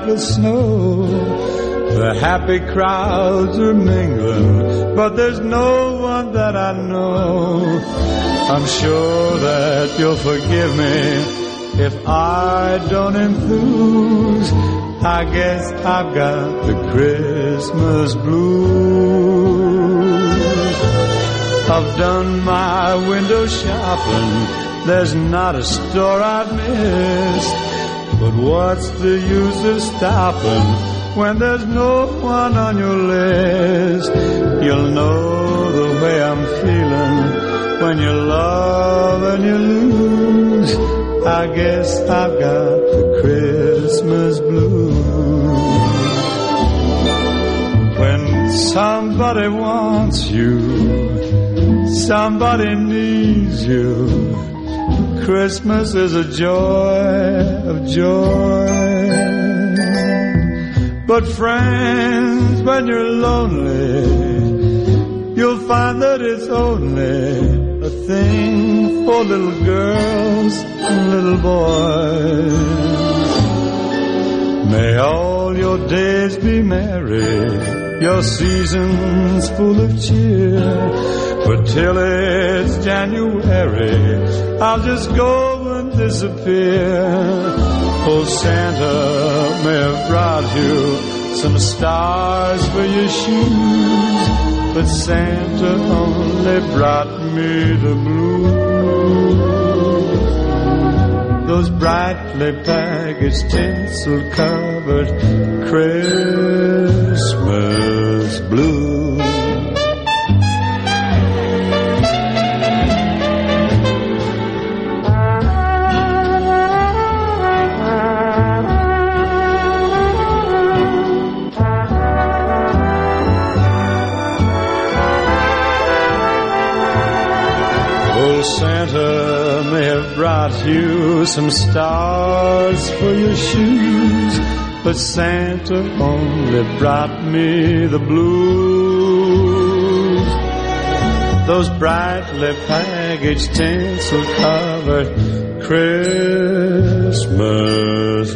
[SPEAKER 45] White with snow. The happy crowds are mingling, but there's no one that I know. I'm sure that you'll forgive me if I don't enthuse. I guess I've got the Christmas blues. I've done my window shopping. There's not a store I've missed. But what's the use of stopping when there's no one on your list? You'll know the way I'm feeling when you love and you lose. I guess I've got the Christmas blues. When somebody wants you, somebody needs you. Christmas is a joy of joy. But friends, when you're lonely, you'll find that it's only a thing for little girls and little boys. May all your days be merry Your season's full of cheer. But till it's January, I'll just go and disappear. Oh, Santa may have brought you some stars for your shoes, but Santa only brought me the blues. Those brightly packaged tinsel covered Christmas blues. Brought you some stars for your shoes, but Santa only brought me the blues. Those brightly packaged tinsel covered Christmas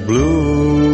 [SPEAKER 45] blues.